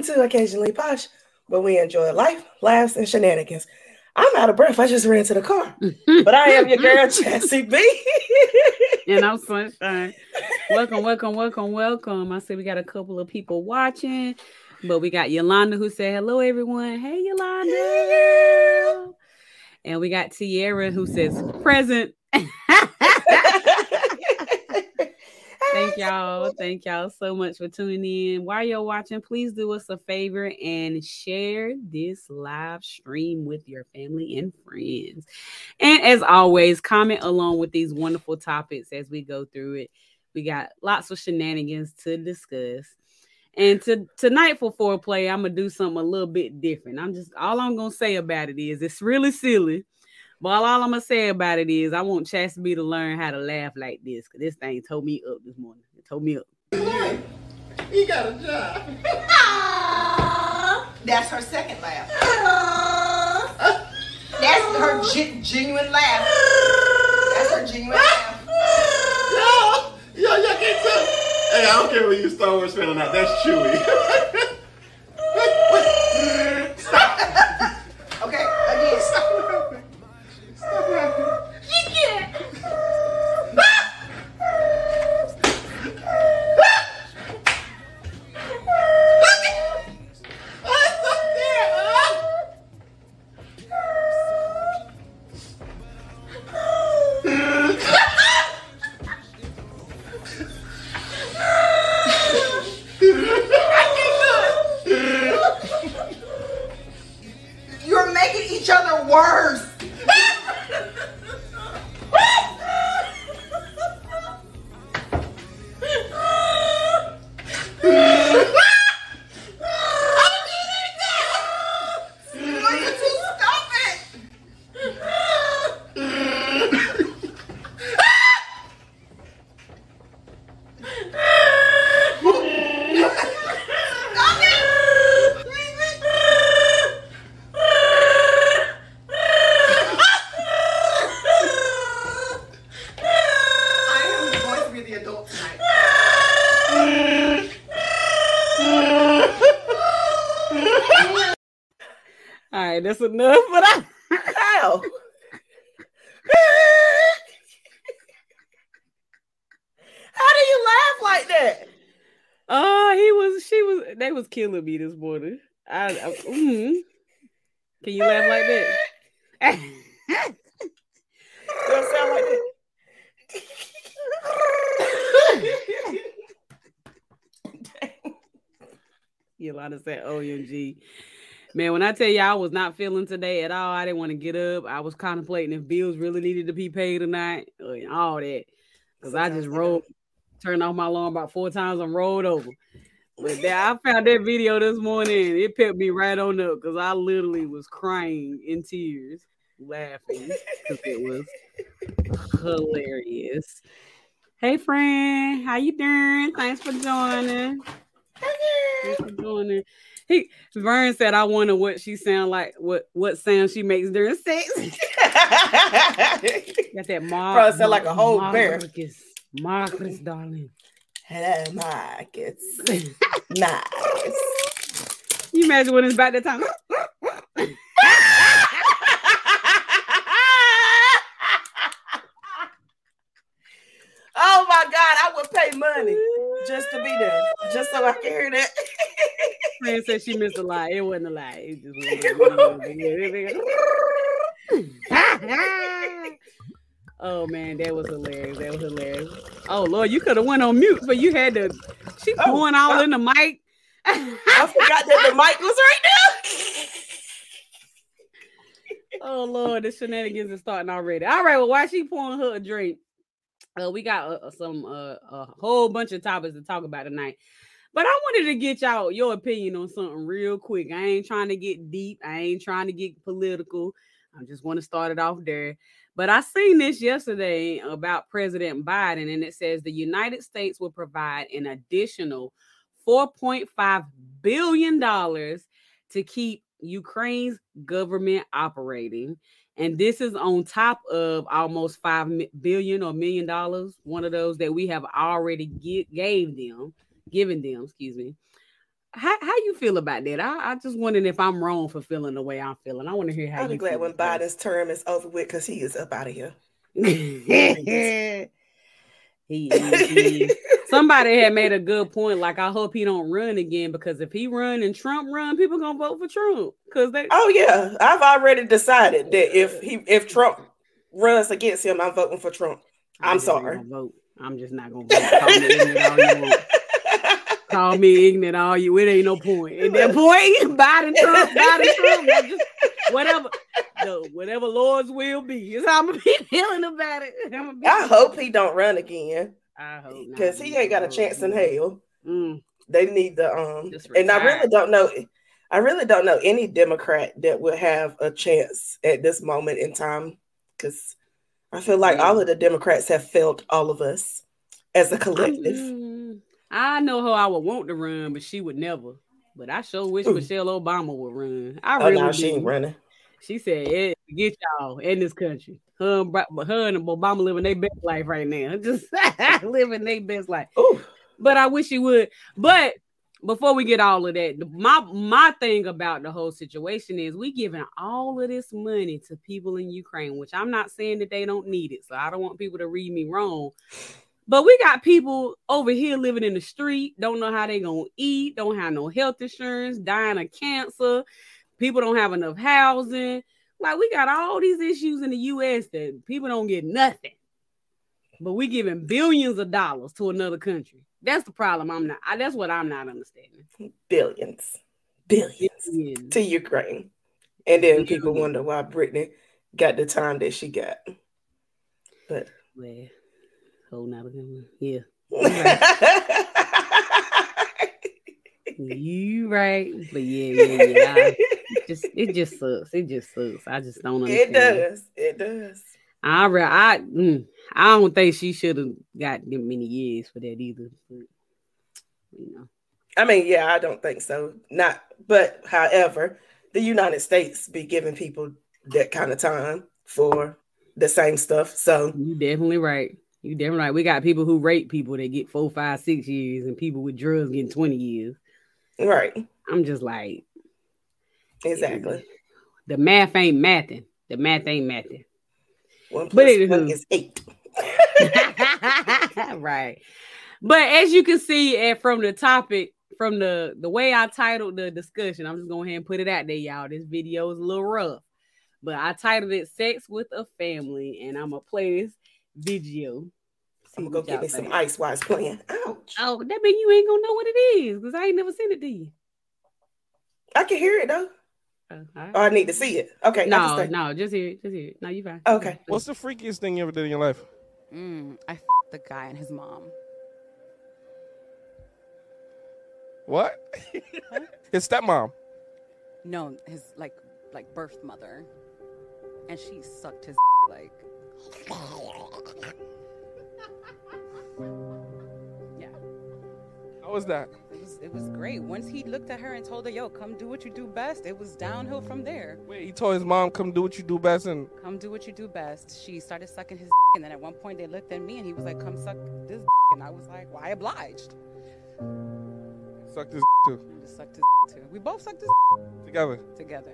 welcome to Occasionally Posh, where we enjoy life, laughs, and shenanigans. I'm out of breath. I just ran to the car, but I am your girl, Chassie B. and I'm Sunshine. Welcome, welcome, welcome, welcome. I see we got a couple of people watching, but we got Yolanda who said hello, everyone. Hey, Yolanda. And we got Tierra who says present. Thank y'all. Thank y'all so much for tuning in. While you're watching, please do us a favor and share this live stream with your family and friends. And as always, comment along with these wonderful topics as we go through it. We got lots of shenanigans to discuss. And to tonight for foreplay, I'm gonna do something a little bit different. I'm just all I'm gonna say about it is it's really silly. But all I'm gonna say about it is I want Chastity to learn how to laugh like this because this thing told me up this morning. It told me up. He got a job. That's her second laugh. That's her ge- genuine laugh. That's her genuine laugh. Yo, yo, y'all can't tell. Hey, I don't care what you Star Wars fan or not. That's Chewie. Stop. Killing me this morning. I, I mhm. Can you laugh like that? Don't sound like that. Yolanda said, OMG. Man, when I tell you I was not feeling today at all, I didn't want to get up. I was contemplating if bills really needed to be paid or not, and all that. Because I just rolled, turned off my alarm about four times and rolled over. But then I found that video this morning. It picked me right on up because I literally was crying in tears, laughing because it was hilarious. Hey, friend, how you doing? Thanks for joining. Thanks for joining. He Vern said, "I wonder what she sound like. What what sound she makes during sex." Got that Mar- Probably sound like a whole bear. Marcus, Marcus, darling. Hello, Marcus. Marcus. You imagine when it's about that time? oh my God, I would pay money just to be there, just so I can hear that. Friend said she missed a lie. It wasn't a lie. It just. oh man, that was hilarious. That was hilarious. Oh Lord, you could have went on mute, but you had to. She Oh, pouring all wow. in the mic. I forgot that the mic was right there. Oh Lord, the shenanigans is starting already. All right, well, while she pouring her a drink, uh, we got uh, some uh, a whole bunch of topics to talk about tonight. But I wanted to get y'all your opinion on something real quick. I ain't trying to get deep. I ain't trying to get political. I just want to start it off there. But I seen this yesterday about President Biden, and it says the United States will provide an additional $4.5 billion to keep Ukraine's government operating. And this is on top of almost five billion or million dollars, one of those that we have already gi- gave them, given them, excuse me. How, how you feel about that? I, I just wondering if I'm wrong for feeling the way I'm feeling. I want to hear how you feel. I'll be glad when Biden's term is over with because he is up out of here. he is, he. Somebody had made a good point. Like, I hope he don't run again because if he run and Trump run, people gonna vote for Trump because they. Oh yeah, I've already decided that if he if Trump runs against him, I'm voting for Trump. I'm ain't sorry. Vote. I'm just not gonna vote. Call me ignorant all you want. Call me ignorant all you. It ain't no point. At that point, Biden Trump, Biden Trump, I just, whatever, the, whatever Lord's will be is how I'm gonna be feeling about it. I'ma be- I hope he don't run again I hope not. because he ain't got a chance in hell. Mm, They need the um, and I really don't know. I really don't know any Democrat that would have a chance at this moment in time because I feel like all of the Democrats have failed all of us as a collective. Mm, I know how I would want to run, but she would never. But I sure wish? Michelle Obama would run. I Oh really no, she ain't running. She said, "Yeah, get y'all in this country." Her, and, her and Obama living their best life right now. Just living their best life. Ooh, But I wish he would. But before we get all of that, my my thing about the whole situation is we giving all of this money to people in Ukraine, which I'm not saying that they don't need it. So I don't want people to read me wrong. But we got people over here living in the street, don't know how they gonna eat, don't have no health insurance, dying of cancer. People don't have enough housing. Like we got all these issues in the U.S. that people don't get nothing, but we giving billions of dollars to another country. That's the problem. I'm not. I, that's what I'm not understanding. billions, billions Billions. to Ukraine, and then people wonder why Brittany got the time that she got. But Well, whole nother good one. Yeah, you right. But yeah, yeah, yeah. I- it just it just sucks. It just sucks. I just don't understand. it does. It does. I re- I mm, I don't think she should have got them many years for that either. But, you know. I mean, yeah, I don't think so. Not, but however, the United States be giving people that kind of time for the same stuff. So You definitely right. You definitely right. We got people who rape people that get four, five, six years, and people with drugs getting 20 years. right, I'm just like, exactly. the math ain't mathing. The math ain't mathing. One But plus anywho. one is eight. right. But as you can see, and from the topic, from the the way I titled the discussion, I'm just going ahead and put it out there, y'all. This video is a little rough, but I titled it "Sex with a Family," and I'm gonna play this video. I'm gonna go get y'all me some think. ice while it's playing. Ouch! Oh, that mean you ain't gonna know what it is because I ain't never seen it to you. I can hear it though. Oh, all right. Oh, I need to see it. Okay. No, no, just hear it, just hear it. No, you fine. Okay. What's the freakiest thing you ever did in your life? Mm, I f- the guy and his mom. What? His stepmom. No, his like like birth mother, and she sucked his like. Yeah, How was that? it was it was great. Once he looked at her and told her, "Yo, come do what you do best," it was downhill from there. Wait, he told his mom, "Come do what you do best," and Come do what you do best. She started sucking his, dick, and then at one point they looked at me and he was like, "Come suck this," dick. and I was like, "Why obliged?" sucked his too sucked his too. We both sucked his together. together.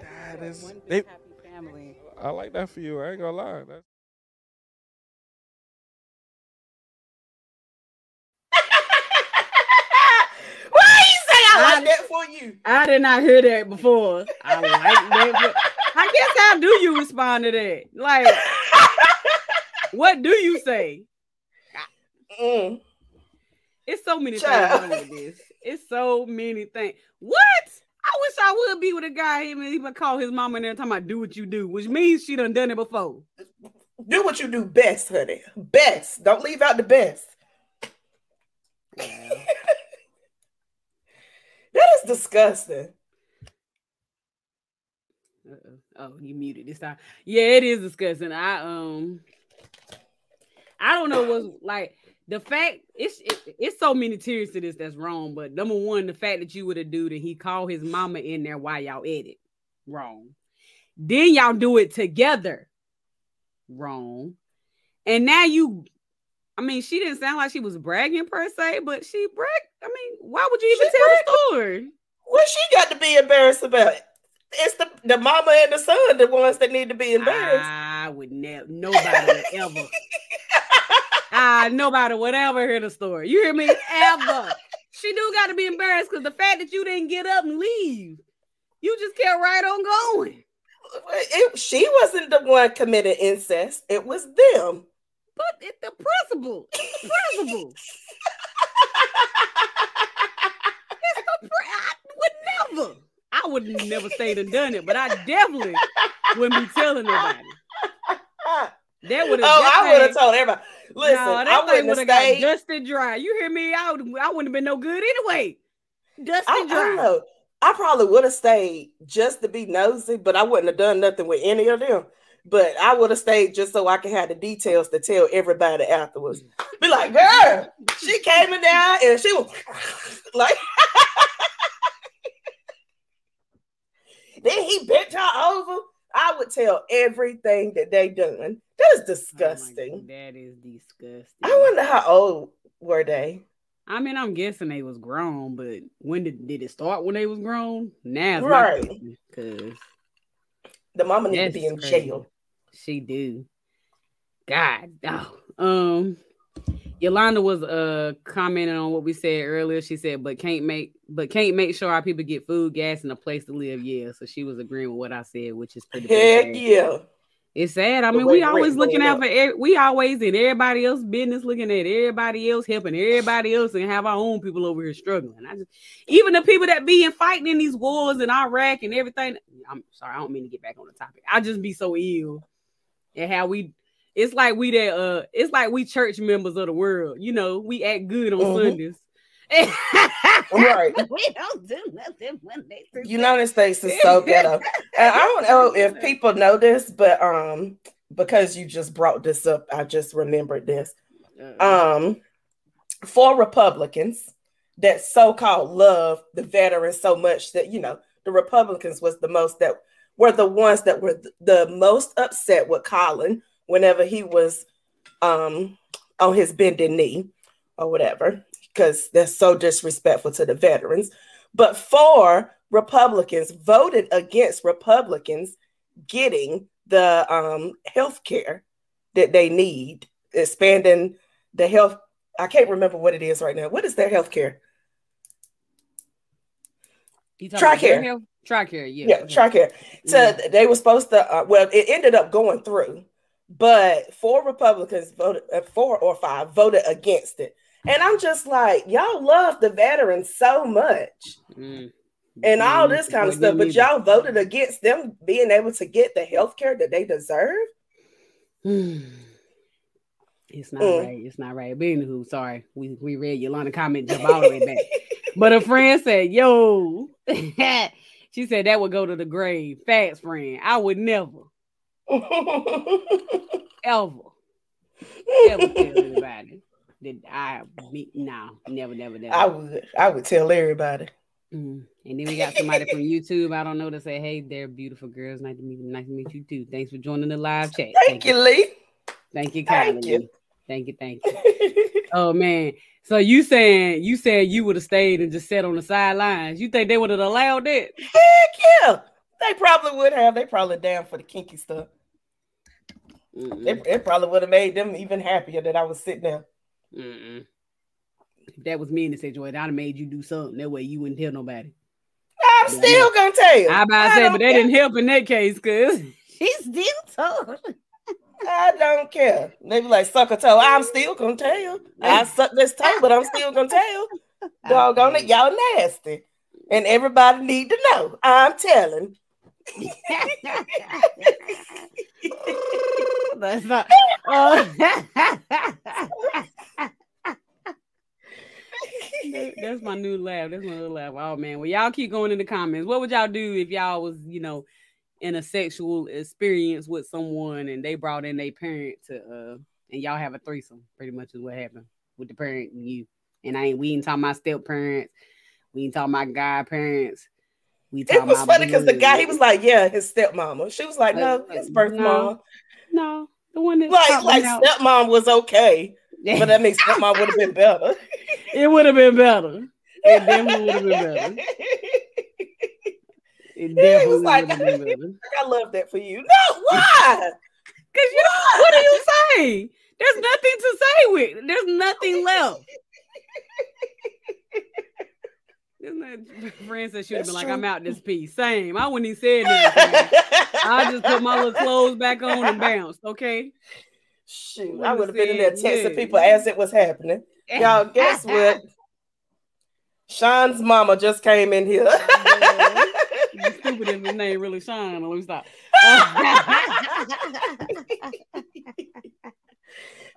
That is. One They, happy family. I like that for you. I ain't gonna lie. That's, Why you say I I- like that for you? I did not hear that before. I like that. but I guess how do you respond to that? Like, what do you say? Mm. It's so many Child. things wrong with this. It's so many things. What? I wish I would be with a guy him and he would call his mama and every time I do what you do, which means she done done it before. Do what you do best, honey. Best. Don't leave out the best. that is disgusting. Uh-oh. Oh, you muted this time. Yeah, it is disgusting. I um, I don't know what's like the fact. It's it, it's so many tears to this that's wrong. But number one, the fact that you were have dude and he called his mama in there while y'all at it, wrong. Then y'all do it together, wrong. And now you I mean, she didn't sound like she was bragging per se, but she bragged. I mean, why would you even She tell the story? What she got to be embarrassed about? It's the the mama and the son, the ones that need to be embarrassed. I would never, nobody would ever. Ah, nobody would ever hear the story. You hear me? Ever. She do got to be embarrassed because the fact that you didn't get up and leave, you just kept right on going. It- she wasn't the one committing incest. It was them. But it's the principle. It's the principle. It's the I would never. I would never stayed and done it, but I definitely wouldn't be telling nobody. That would have. Oh, I would have told everybody. Listen, no, I that thing wouldn't have would got dusted dry. You hear me? I would. I wouldn't have been no good anyway. Dusted I, I dry. don't know. I probably would have stayed just to be nosy, but I wouldn't have done nothing with any of them. But I would have stayed just so I could have the details to tell everybody afterwards. Be like, girl, she came in there and she was like, then he bent her over. I would tell everything that they done. That is Oh disgusting. God, that is disgusting. I wonder how old were they? I mean, I'm guessing they was grown, but when did did it start? When they was grown? Now, Right. Because The mama need to be in crazy. jail. she do. God, oh. um, Yolanda was uh commenting on what we said earlier. She said, "But can't make, but can't make sure our people get food, gas, and a place to live." Yeah, so she was agreeing with what I said, which is pretty. Heck yeah. It's sad. I mean, way we always looking going out for every, we always in everybody else business, looking at everybody else, helping everybody else, and have our own people over here struggling. I just even the people that be in fighting in these wars in Iraq and everything. I'm sorry, I don't mean to get back on the topic. I just be so ill and how we. It's like we that uh, it's like we church members of the world. You know, we act good on Mhm. Sundays. Right. we don't do nothing Monday through United States is so ghetto. And I don't know if people know this, but um, because you just brought this up, I just remembered this. Saturday. Um, for Republicans that so-called love the veterans so much that you know the Republicans was the most that were the ones that were th- the most upset with Colin whenever he was um on his bending knee or whatever because they're so disrespectful to the veterans but four republicans voted against republicans getting the um health care that they need expanding the health i can't remember what it is right now what is their health care You talking about their Tricare. Tricare, yeah. yeah okay. TRICARE. So Yeah. they were supposed to. Uh, well, it ended up going through, but four Republicans voted, uh, four or five voted against it, and I'm just like, y'all love the veterans so much Mm. and all this kind of stuff, but y'all voted against them being able to get the health care that they deserve. It's not Mm. right. It's not right. But anywho, sorry. We we read Yolanda comment jump all the way back. But a friend said, yo, she said that would go to the grave. Facts, friend. I would never, ever, ever tell anybody that I me no, never, never, never. I would, I would tell everybody. Mm. And then we got somebody from YouTube. I don't know to say, hey, they're beautiful girls. Nice to meet you. Nice to meet you too. Thanks for joining the live chat. Thank you, Lee. Thank you Thank you. Thank you. Thank you. Oh man. So you saying you said you would have stayed and just sat on the sidelines. You think they would have allowed it? Heck yeah, they probably would have. They probably down for the kinky stuff. Mm-mm, It, it probably would have made them even happier that I was sitting there. Mm-mm. If that was me in the situation, I'd have made you do something. That way you wouldn't tell nobody. I'm Yeah, still gonna tell you. I about to say, but that care. didn't help in that case, cause she still told. I don't care. They be like, suck a toe. I'm still gonna tell you. I suck this toe, but I'm still gonna tell you. Doggone it, y'all nasty. And everybody need to know. I'm telling. That's not. Uh, that's my new laugh. That's my new laugh. Oh man. Well, y'all keep going in the comments. What would y'all do if y'all was, you know, in a sexual experience with someone and they brought in their parent to uh and y'all have a threesome? Pretty much is what happened with the parent and you. And I ain't we ain't talking about step parents. We ain't talking about godparents. We It was funny because the guy, he was like, yeah, his stepmama. She was like, no, his birth No. mom. no the one that Like, like stepmom was okay. but that means grandma would have been better. It would have been better. It definitely would have been better. It definitely was like, would have been better. I love that for you. No, why? Cause you know what do you say? There's nothing to say with. There's nothing left. Isn't that friend said she would have been like, true. I'm out this piece. Same. I wouldn't even said that. I just put my little clothes back on and bounced. Okay. Shoot, I would have been in there texting yeah. people as it was happening. Y'all, guess what? Sean's mama just came in here. Stupid if his name really Sean. Let me stop.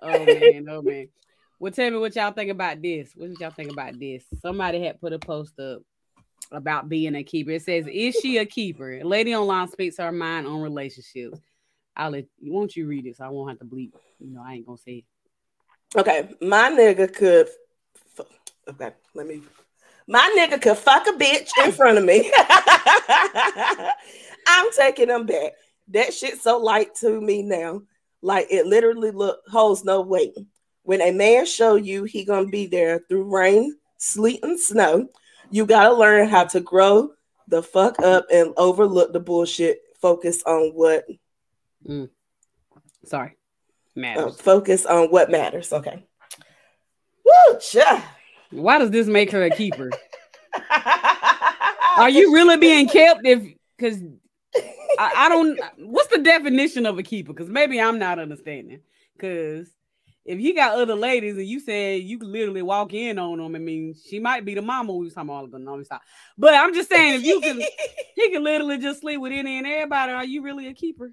oh man, oh man. Well, tell me what y'all think about this. What did y'all think about this? Somebody had put a post up about being a keeper. It says, "Is she a keeper?" Lady online speaks her mind on relationships. I'll let won't you read it so I won't have to bleep. You know, I ain't gonna say. It. Okay, my nigga could. Okay, let me. My nigga could fuck a bitch in front of me. I'm taking them back. That shit's so light to me now. Like it literally look holds no weight. When a man show you he gonna be there through rain, sleet, and snow, you gotta learn how to grow the fuck up and overlook the bullshit. Focus on what mm. Sorry, uh, focus on what matters. Okay. Woo, cha. Why does this make her a keeper? Are you really being kept if because I, I don't what's the definition of a keeper? Because maybe I'm not understanding. Because if you got other ladies and you said you could literally walk in on them, I mean, she might be the mama we was talking about all. No, stop. But I'm just saying, if you can, he can literally just sleep with any and everybody. Are you really a keeper?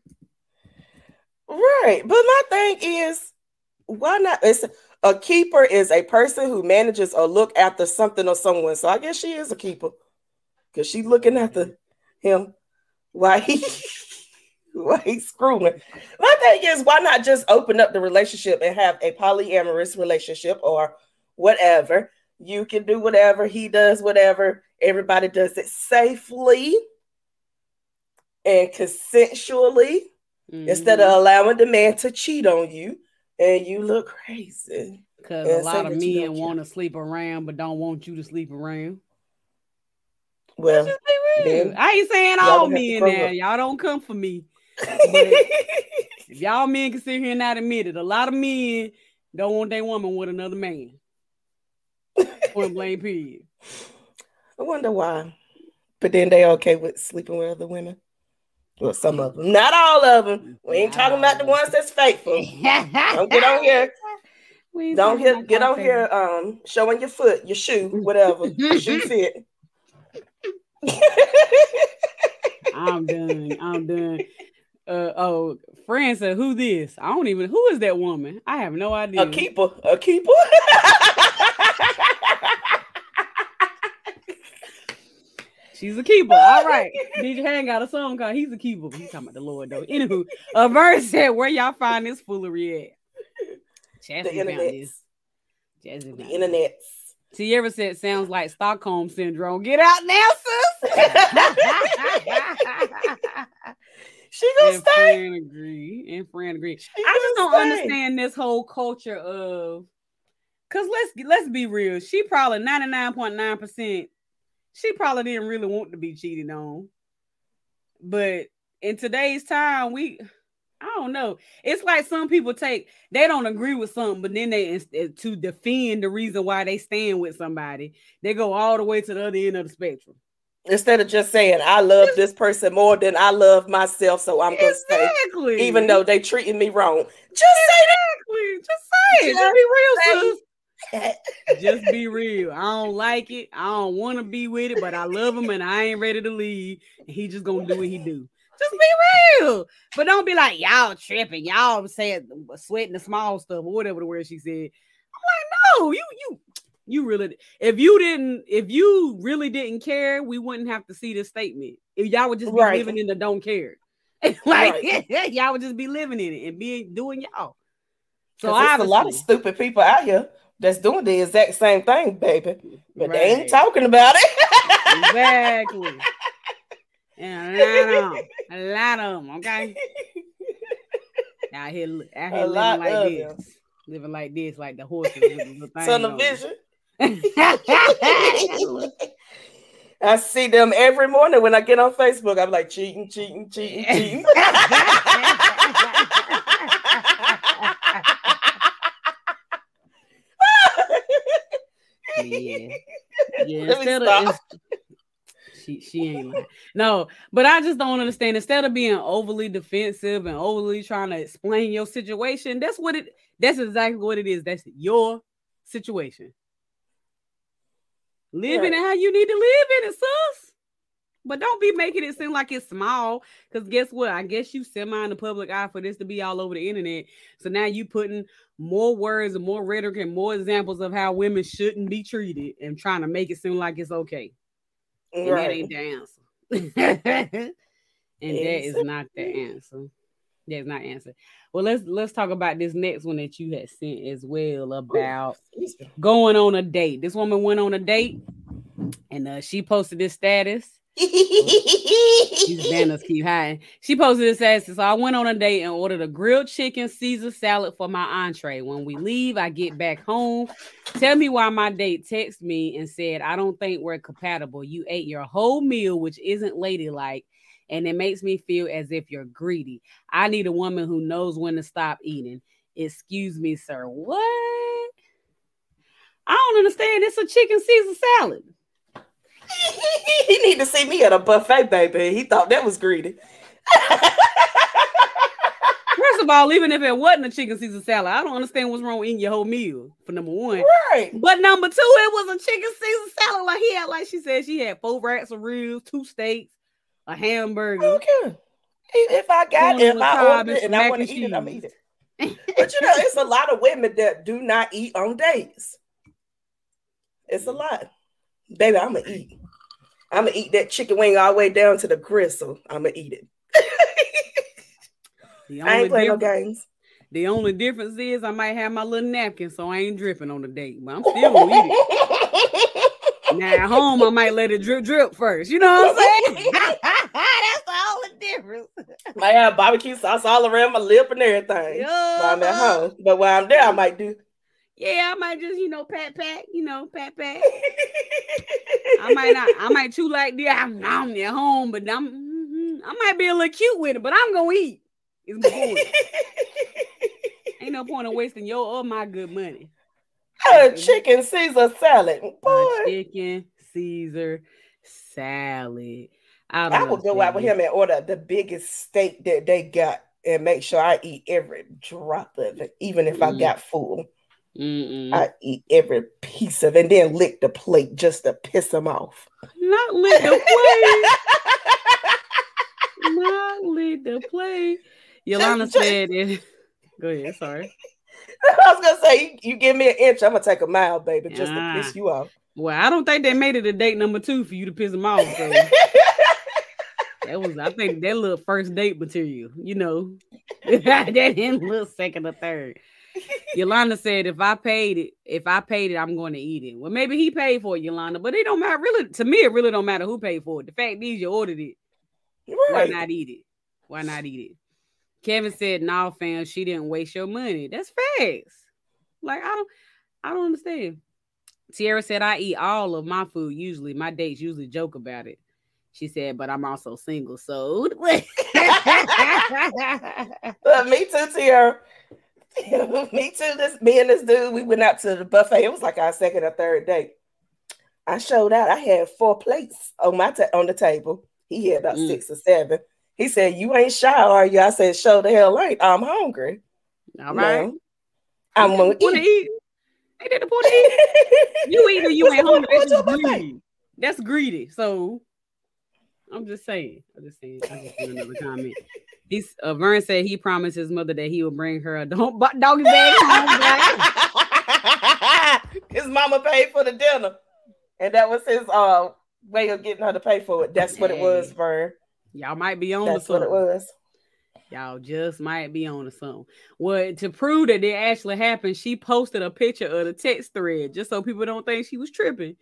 Right. But my thing is, why not? It's a keeper is a person who manages or look after something or someone. So I guess she is a keeper. Because she's looking after him while he while he's screwing. My thing is, why not just open up the relationship and have a polyamorous relationship or whatever? You can do whatever, he does whatever, everybody does it safely and consensually instead Mm-hmm. of allowing the man to cheat on you and you look crazy. because a lot of men want to sleep around but don't want you to sleep around. Well, Just be real. then I ain't saying y'all all would have to men grow now. Y'all don't come for me. If y'all men can sit here and not admit it, a lot of men don't want their woman with another man. Point blank period. I wonder why. But then they okay with sleeping with other women. Well, some of them, not all of them. We ain't talking about the ones that's faithful. Don't get on here. We Don't talking here, about get y'all on here, um, showing your foot, your shoe, whatever, your shoe fit. I'm done. I'm done. Uh oh, friend said, "Who this? I don't even. Who is that woman? I have no idea. a keeper, a keeper. She's a keeper. All right. DJ Han got a song called "He's a Keeper." He's talking about the Lord though. Anywho, a verse said, "Where y'all find this foolery at?" Chastity the internet. Chastity the internet. Sierra said, "Sounds like Stockholm syndrome." Get out now, sis. she gonna and stay. friend agree. And friend agree. She I just don't stay. understand this whole culture of because let's let's be real. She probably 99.9%. She probably didn't really want to be cheated on. But in today's time, we I don't know. It's like some people take they don't agree with something, but then they eh, to defend the reason why they stand with somebody, they go all the way to the other end of the spectrum. Instead of just saying, I love this person more than I love myself, so I'm gonna stay. Exactly. Even though they treating me wrong. Just say that. Just say it. Just be real, sis. That. just be real. I don't like it. I don't want to be with it, but I love him and I ain't ready to leave. And he just gonna do what he do. Just be real. But don't be like y'all tripping. Y'all saying sweating the small stuff or whatever the word she said. I'm like, no, you you you really if you didn't if you really didn't care, we wouldn't have to see this statement. If y'all would just be Right. living in the don't care. like y'all would just be living in it and be doing y'all. So I have a lot of stupid people out here that's doing the exact same thing, baby. But they ain't talking about it. Exactly. And a lot of them. A lot of them, okay? Out here, out here A lot living like of this. them. living like this, like the horses. the little thing Son of vision. I see them every morning when I get on Facebook. I'm like cheating, cheating, cheating, cheating. yeah. Yeah, instead of she she ain't lying. No, but I just don't understand. Instead of being overly defensive and overly trying to explain your situation, that's what it that's exactly what it is. That's your situation. Live in it how you need to live in it, sus. But don't be making it seem like it's small. Because guess what? I guess you semi in the public eye for this to be all over the internet. So now you putting more words and more rhetoric and more examples of how women shouldn't be treated and trying to make it seem like it's okay. And that ain't the answer. and that is not the answer. That's not answer. Well, let's let's talk about this next one that you had sent as well about going on a date. This woman went on a date and uh, she posted this status. These banners keep hiding. She posted this status. So I went on a date and ordered a grilled chicken Caesar salad for my entree. When we leave, I get back home. Tell me why my date texted me and said, I don't think we're compatible. You ate your whole meal, which isn't ladylike, and it makes me feel as if you're greedy. I need a woman who knows when to stop eating. Excuse me, sir. What? I don't understand. It's a chicken Caesar salad. he need to see me at a buffet, baby. He thought that was greedy. First of all, even if it wasn't a chicken Caesar salad, I don't understand what's wrong with eating your whole meal. For number one, right. but number two, it was a chicken Caesar salad. Like he had, like she said, she had four racks of ribs, two steaks, a hamburger. Okay. If I got it, if I cob order and it and I want to eat it, I'm cheese. eat it. But you know, it's a lot of women that do not eat on dates. It's a mm. lot. Baby, I'm gonna eat. I'm gonna eat that chicken wing all the way down to the gristle. I'm gonna eat it. The I ain't playing no games. the only difference is I might have my little napkin, so I ain't dripping on the date, but I'm still gonna eat it. Now at home, I might let it drip drip first. You know what I'm saying? That's the only difference. might have barbecue sauce all around my lip and everything. While I'm at home. But while I'm there, I might do. Yeah, I might just, you know, pat pat, you know, pat pat. I might not, I might chew like this. I'm, I'm at home, but I'm mhm, I might be a little cute with it, but I'm gonna eat. It's point. Ain't no point in wasting your or my good money. a chicken Caesar salad. A Boy, chicken Caesar salad. I, I would go out with him and order the biggest steak that they got and make sure I eat every drop of it, even if I Mm. got full. Mm-mm. I eat every piece of it and then lick the plate just to piss him off. Not lick the plate. Not lick the plate. Yolanda just- said it. Go ahead. Sorry. I was gonna say, you, you give me an inch, I'm gonna take a mile, baby, just to Ah. piss you off. Well, I don't think they made it a date number two for you to piss them off. So that was, I think, that little first date material. You know, that didn't look second or third. Yolanda said, "If I paid it, if I paid it, I'm going to eat it." Well, maybe he paid for it, Yolanda, but it don't matter. Really, to me, it really don't matter who paid for it. The fact is, you ordered it. Why not eat it? Why not eat it? Kevin said, "No, fam, she didn't waste your money. That's facts. Like I don't, I don't understand." Tierra said, "I eat all of my food. Usually, my dates usually joke about it." She said, "But I'm also single, so." Me too, Tiara. me too. This me and this dude, we went out to the buffet. It was like our second or third date. I showed out. I had four plates on my ta- on the table. He had about Mm. six or seven. He said, "You ain't shy, are you?" I said, "Show the hell ain't. I'm hungry. all right. No, I'm gonna Want to eat." eat? They did the point eat. You eat or you ain't hungry. That's What's just up with that? greedy. That's greedy. So I'm just saying. I'm just saying. I just another comment. He's uh, Vern said he promised his mother that he would bring her a dog, doggy bag his mama paid for the dinner, and that was his uh way of getting her to pay for it. That's what it was, Hey. Vern. Y'all might be on That's what it was. Y'all just might be on to something. Well, to prove that it actually happened, she posted a picture of the text thread just so people don't think she was tripping.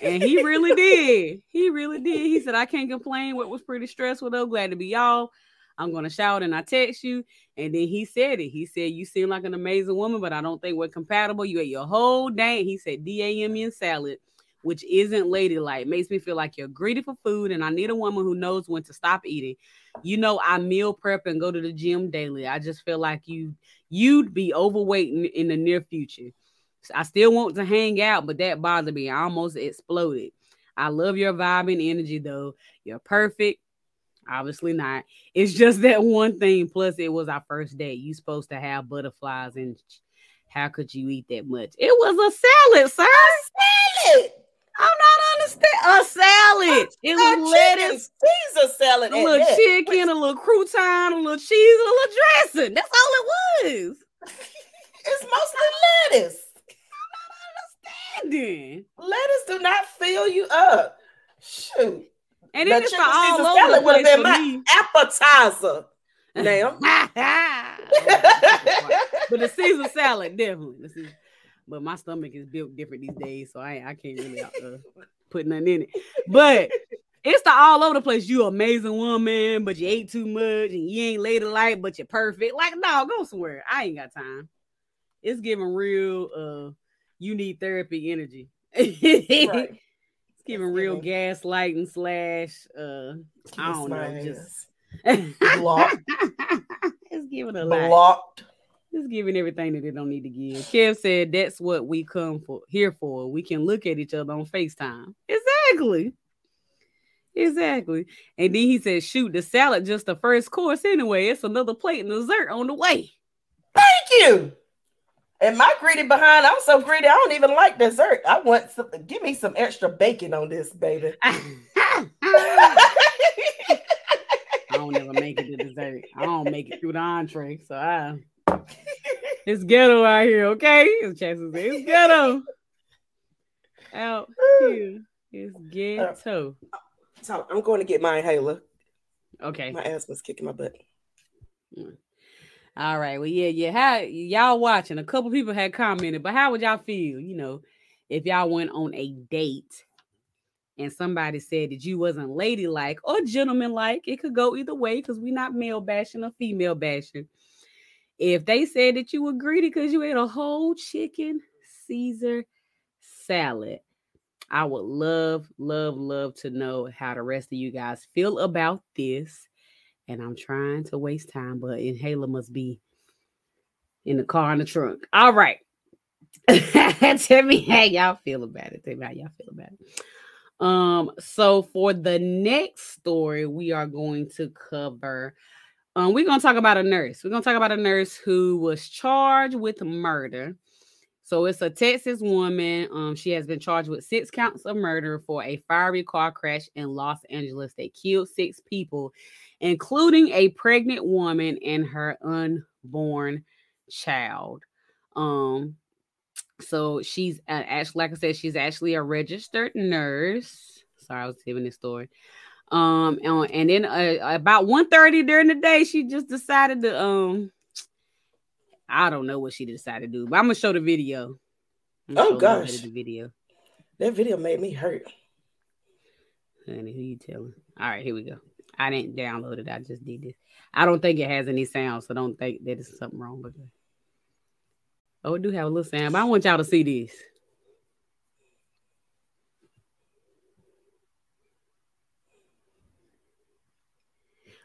And he really did. He really did. He said, I can't complain. What was pretty stressful though. Glad to be y'all. I'm gonna shout and I text you. And then he said it. He said, You seem like an amazing woman, but I don't think we're compatible. You ate your whole day. He said, DAM and salad, which isn't ladylike. Makes me feel like you're greedy for food, and I need a woman who knows when to stop eating. You know, I meal prep and go to the gym daily. I just feel like you you'd be overweight in, in the near future. I still want to hang out, but that bothered me. I almost exploded. I love your vibe and energy, though. You're perfect. Obviously not. It's just that one thing. Plus, it was our first date. You supposed to have butterflies, and how could you eat that much? It was a salad, sir. A Salad. I'm not understand. A salad. It was lettuce, Caesar salad. a little that. chicken, a little crouton, a little cheese, a little dressing. That's all it was. It's mostly lettuce. And then, Lettuce do not fill you up. Shoot. And The it's chicken all over salad the would have place been my me. appetizer. Now. but the Caesar salad definitely. Caesar- but my stomach is built different these days, so I I can't really uh, put nothing in it. But it's the all over the place. You amazing woman, but you ate too much, and you ain't ladylike, but you're perfect. Like no, go somewhere. I ain't got time. It's giving real. uh You need therapy energy. Right. Giving real gaslighting slash. uh I don't know. Just. Blocked. it's giving a lot. It's giving everything that they don't need to give. Kev said that's what we come for here for. We can look at each other on FaceTime. Exactly. Exactly. And then he said, shoot, the salad just the first course anyway. It's another plate and dessert on the way. Thank you. And my greedy behind, I'm so greedy, I don't even like dessert. I want some, give me some extra bacon on this, baby. I don't ever make it to dessert. I don't make it through the entree. So I it's ghetto out here, okay? It's chances it's ghetto. Out here. It's ghetto. so I'm going to get my inhaler. Okay. My asthma's kicking my butt. Mm. All right. Well, yeah, yeah. How y'all watching? A couple people had commented, but how would y'all feel? You know, if y'all went on a date and somebody said that you wasn't ladylike or gentlemanlike, it could go either way because we're not male bashing or female bashing. If they said that you were greedy because you ate a whole chicken Caesar salad, I would love, love, love to know how the rest of you guys feel about this and I'm trying to waste time, but inhaler must be in the car in the trunk. All right. Tell me how y'all feel about it. Tell me how y'all feel about it. Um, so for the next story, we are going to cover. Um, we're gonna talk about a nurse. We're gonna talk about a nurse who was charged with murder. So it's a Texas woman. Um, she has been charged with six counts of murder for a fiery car crash in Los Angeles that killed six people including a pregnant woman and her unborn child. Um, so she's actually, like I said, she's actually a registered nurse. Sorry, I was giving this story. Um, and, and then uh, about 1.30 during the day, she just decided to um, I don't know what she decided to do, but I'm gonna show the video. Oh, show a little gosh. the video. That video made me hurt. Honey, who you telling? All right, here we go. I didn't download it. I just did this. I don't think it has any sound, so don't think that is something wrong with it. Oh, it do have a little sound, but I want y'all to see this.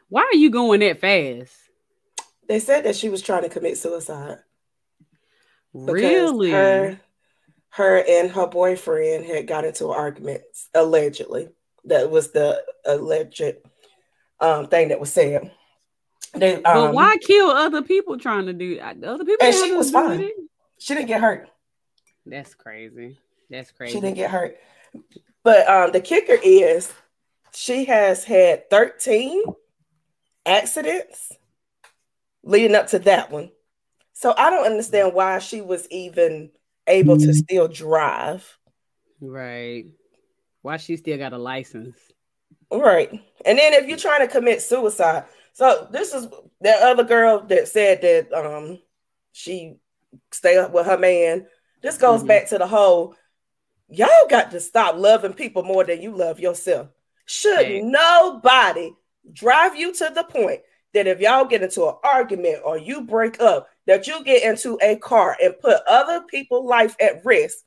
Why are you going that fast? They said that she was trying to commit suicide. Really? Her, her and her boyfriend had got into arguments, allegedly. That was the alleged um, thing that was said. They, but um, why kill other people trying to do other people? And she was fine. She didn't get hurt. That's crazy. That's crazy. She didn't get hurt. But um, the kicker is she has had 13 accidents leading up to that one. So I don't understand why she was even able to still drive. Right. Why she still got a license? Right. And then if you're trying to commit suicide, so this is that other girl that said that um she stay up with her man. This goes Mhm. back to the whole y'all got to stop loving people more than you love yourself. Should Hey. nobody drive you to the point that if y'all get into an argument or you break up, that you get into a car and put other people's life at risk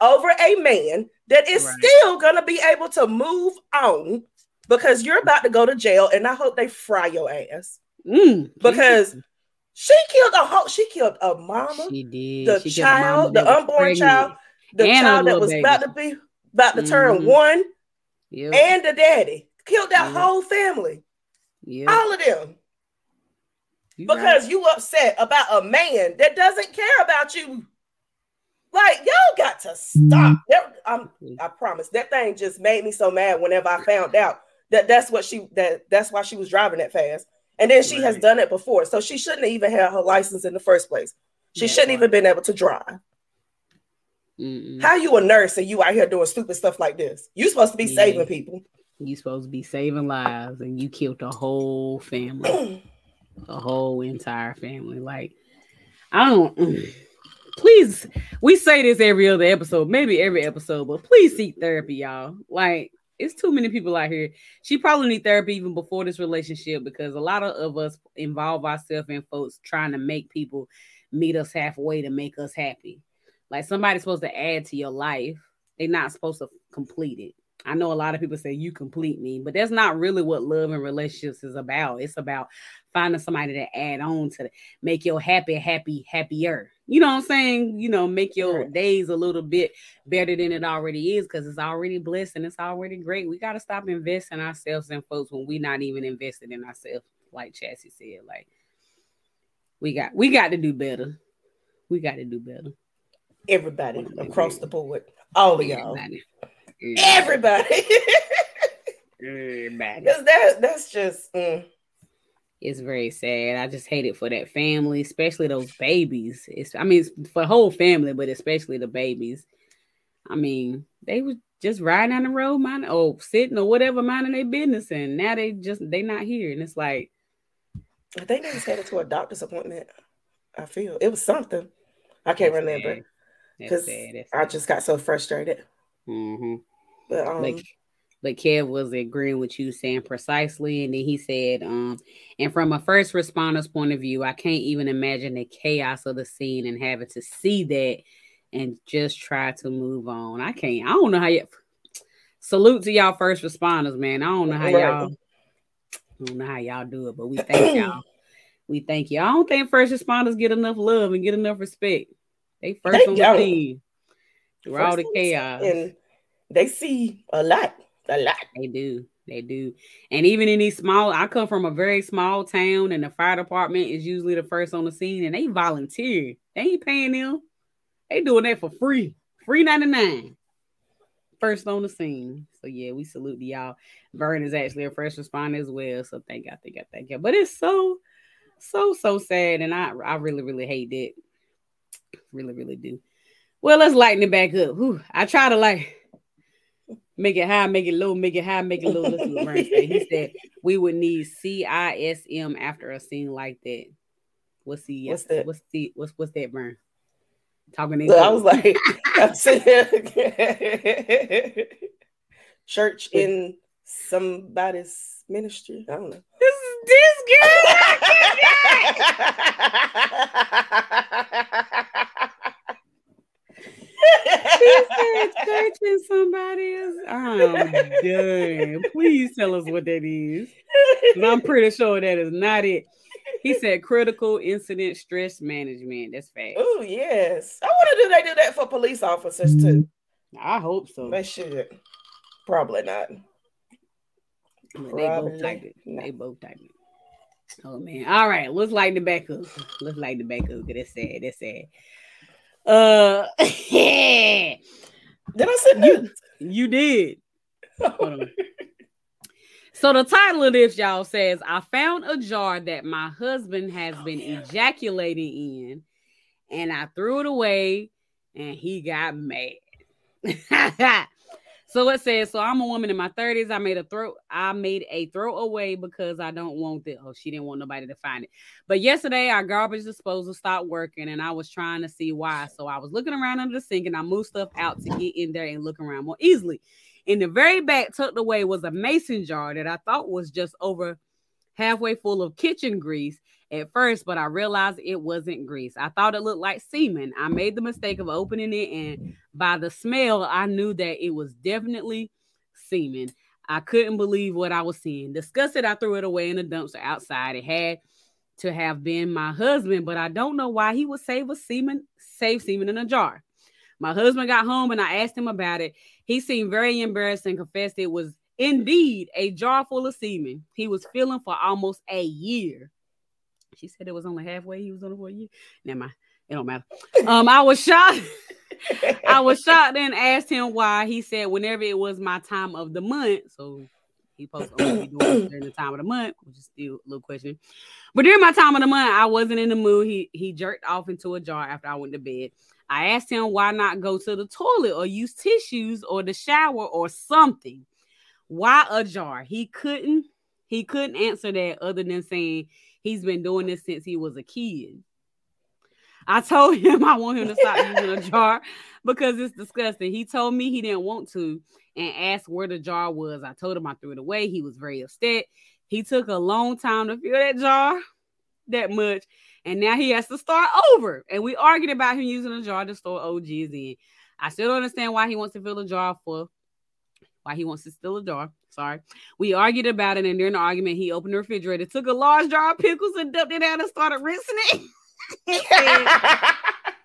over a man that is Right. still gonna be able to move on because you're about to go to jail, and I hope they fry your ass Mm, because she killed a whole, she killed a mama, she did. the She killed a mama child, the unborn pregnant. child, the And child that was baby. about to be about to turn Mhm. one, Yep. and the daddy killed that Yeah. whole family, yep. all of them. You right. because you upset about a man that doesn't care about you. Like y'all got to stop. That, I'm, I promise that thing just made me so mad whenever I found out that that's what she that that's why she was driving that fast. And then she has done it before, so she shouldn't have even have her license in the first place. She That's shouldn't right. even been able to drive. Mm-mm. How you a nurse and you out here doing stupid stuff like this? You supposed to be Yeah. saving people. you supposed to be saving lives, and you killed a whole family, a whole entire family. Like I don't. Please, we say this every other episode, maybe every episode, but please seek therapy, y'all. Like it's too many people out here. She probably need therapy even before this relationship because a lot of, of us involve ourselves in folks trying to make people meet us halfway to make us happy. Like somebody's supposed to add to your life. They're not supposed to complete it. I know a lot of people say you complete me, but that's not really what love and relationships is about. It's about finding somebody to add on to make your happy, happy, happier. You know what I'm saying? You know, make your Right. days a little bit better than it already is because it's already blessed and it's already great. We got to stop investing ourselves in folks when we're not even invested in ourselves, like Chassie said. Like we got we got to do better. We got to do better. Everybody across the board, all of y'all, Everybody. everybody. Everybody. Because that that's just mm. It's very sad. I just hate it for that family, especially those babies. It's I mean for the whole family, but especially the babies. I mean, they was just riding down the road, minding or sitting or whatever, minding their business, and now they just they not here, and it's like I think they was headed to a doctor's appointment. I feel it was something. I can't remember because I just got so frustrated. Mm-hmm. But um, But but Kev was agreeing with you saying precisely, and then he said, um, and from a first responder's point of view, I can't even imagine the chaos of the scene and having to see that and just try to move on. I can't. I don't know how you. Salute to y'all first responders, man. I don't know how y'all. I don't know how y'all do it, but we thank y'all. We thank you. I don't think first responders get enough love and get enough respect. They first They on the scene through all the chaos. and they see a lot, a lot. They do. They do. And even in these small, I come from a very small town, and the fire department is usually the first on the scene, and they volunteer. They ain't paying them. They doing that for free. Free 99. First on the scene. So yeah, we salute to y'all. Vern is actually a first responder as well. So thank God, thank God, thank God. But it's so, so, so sad. And I I really, really hate it. Really, really do. Well, let's lighten it back up. Whew. I try to like make it high, make it low, make it high, make it low. Listen Vern said. He said we would need CISM after a scene like that. What's the What's that? What's the what's what's that, Vern? Talking in So I was like, I'm sitting church in somebody's ministry. I don't know. this is this girl. She said church in somebody else. I'm done. Please tell us what that is. I'm pretty sure that is not it. He said critical incident stress management. That's fast. Oh yes, I wonder do they do that for police officers too? I hope so. They should. Probably not. But they both typed it. not. They both typed it. Oh man. All right. Let's lighten the back up. Let's lighten the back up. That's sad. That's sad. Uh Did I say You- you did. So the title of this, y'all, says I found a jar that my husband has Oh, been yeah. ejaculating in, and I threw it away, and he got mad. so it says, so I'm a woman in my 30s. I made a throw, I made a throw away because I don't want it. Oh, she didn't want nobody to find it. But yesterday our garbage disposal stopped working, and I was trying to see why. So I was looking around under the sink and I moved stuff out to get in there and look around more easily. In the very back, tucked away, was a mason jar that I thought was just over halfway full of kitchen grease at first, but I realized it wasn't grease. I thought it looked like semen. I made the mistake of opening it, and by the smell, I knew that it was definitely semen. I couldn't believe what I was seeing. Disgusted, I threw it away in the dumpster outside. It had to have been my husband, but I don't know why he would save a semen, save semen in a jar. My husband got home and I asked him about it. He seemed very embarrassed and confessed it was indeed a jar full of semen. He was feeling for almost a year. She said it was only halfway. He was on it for a year. Never mind. It don't matter. Um, I was shocked. I was shocked and asked him why. He said whenever it was my time of the month. So he to only doing during the time of the month, which is still a little question. But during my time of the month, I wasn't in the mood. He he jerked off into a jar after I went to bed. I asked him why not go to the toilet or use tissues or the shower or something. Why a jar? He couldn't he couldn't answer that other than saying he's been doing this since he was a kid. I told him I want him to stop using a jar because it's disgusting. He told me he didn't want to and asked where the jar was. I told him I threw it away. He was very upset. He took a long time to fill that jar that much. And now he has to start over. And we argued about him using a jar to store OGs in. I still don't understand why he wants to fill a jar for why he wants to steal a jar. Sorry. We argued about it, and during the argument, he opened the refrigerator, took a large jar of pickles, and dumped it out and started rinsing it. Said,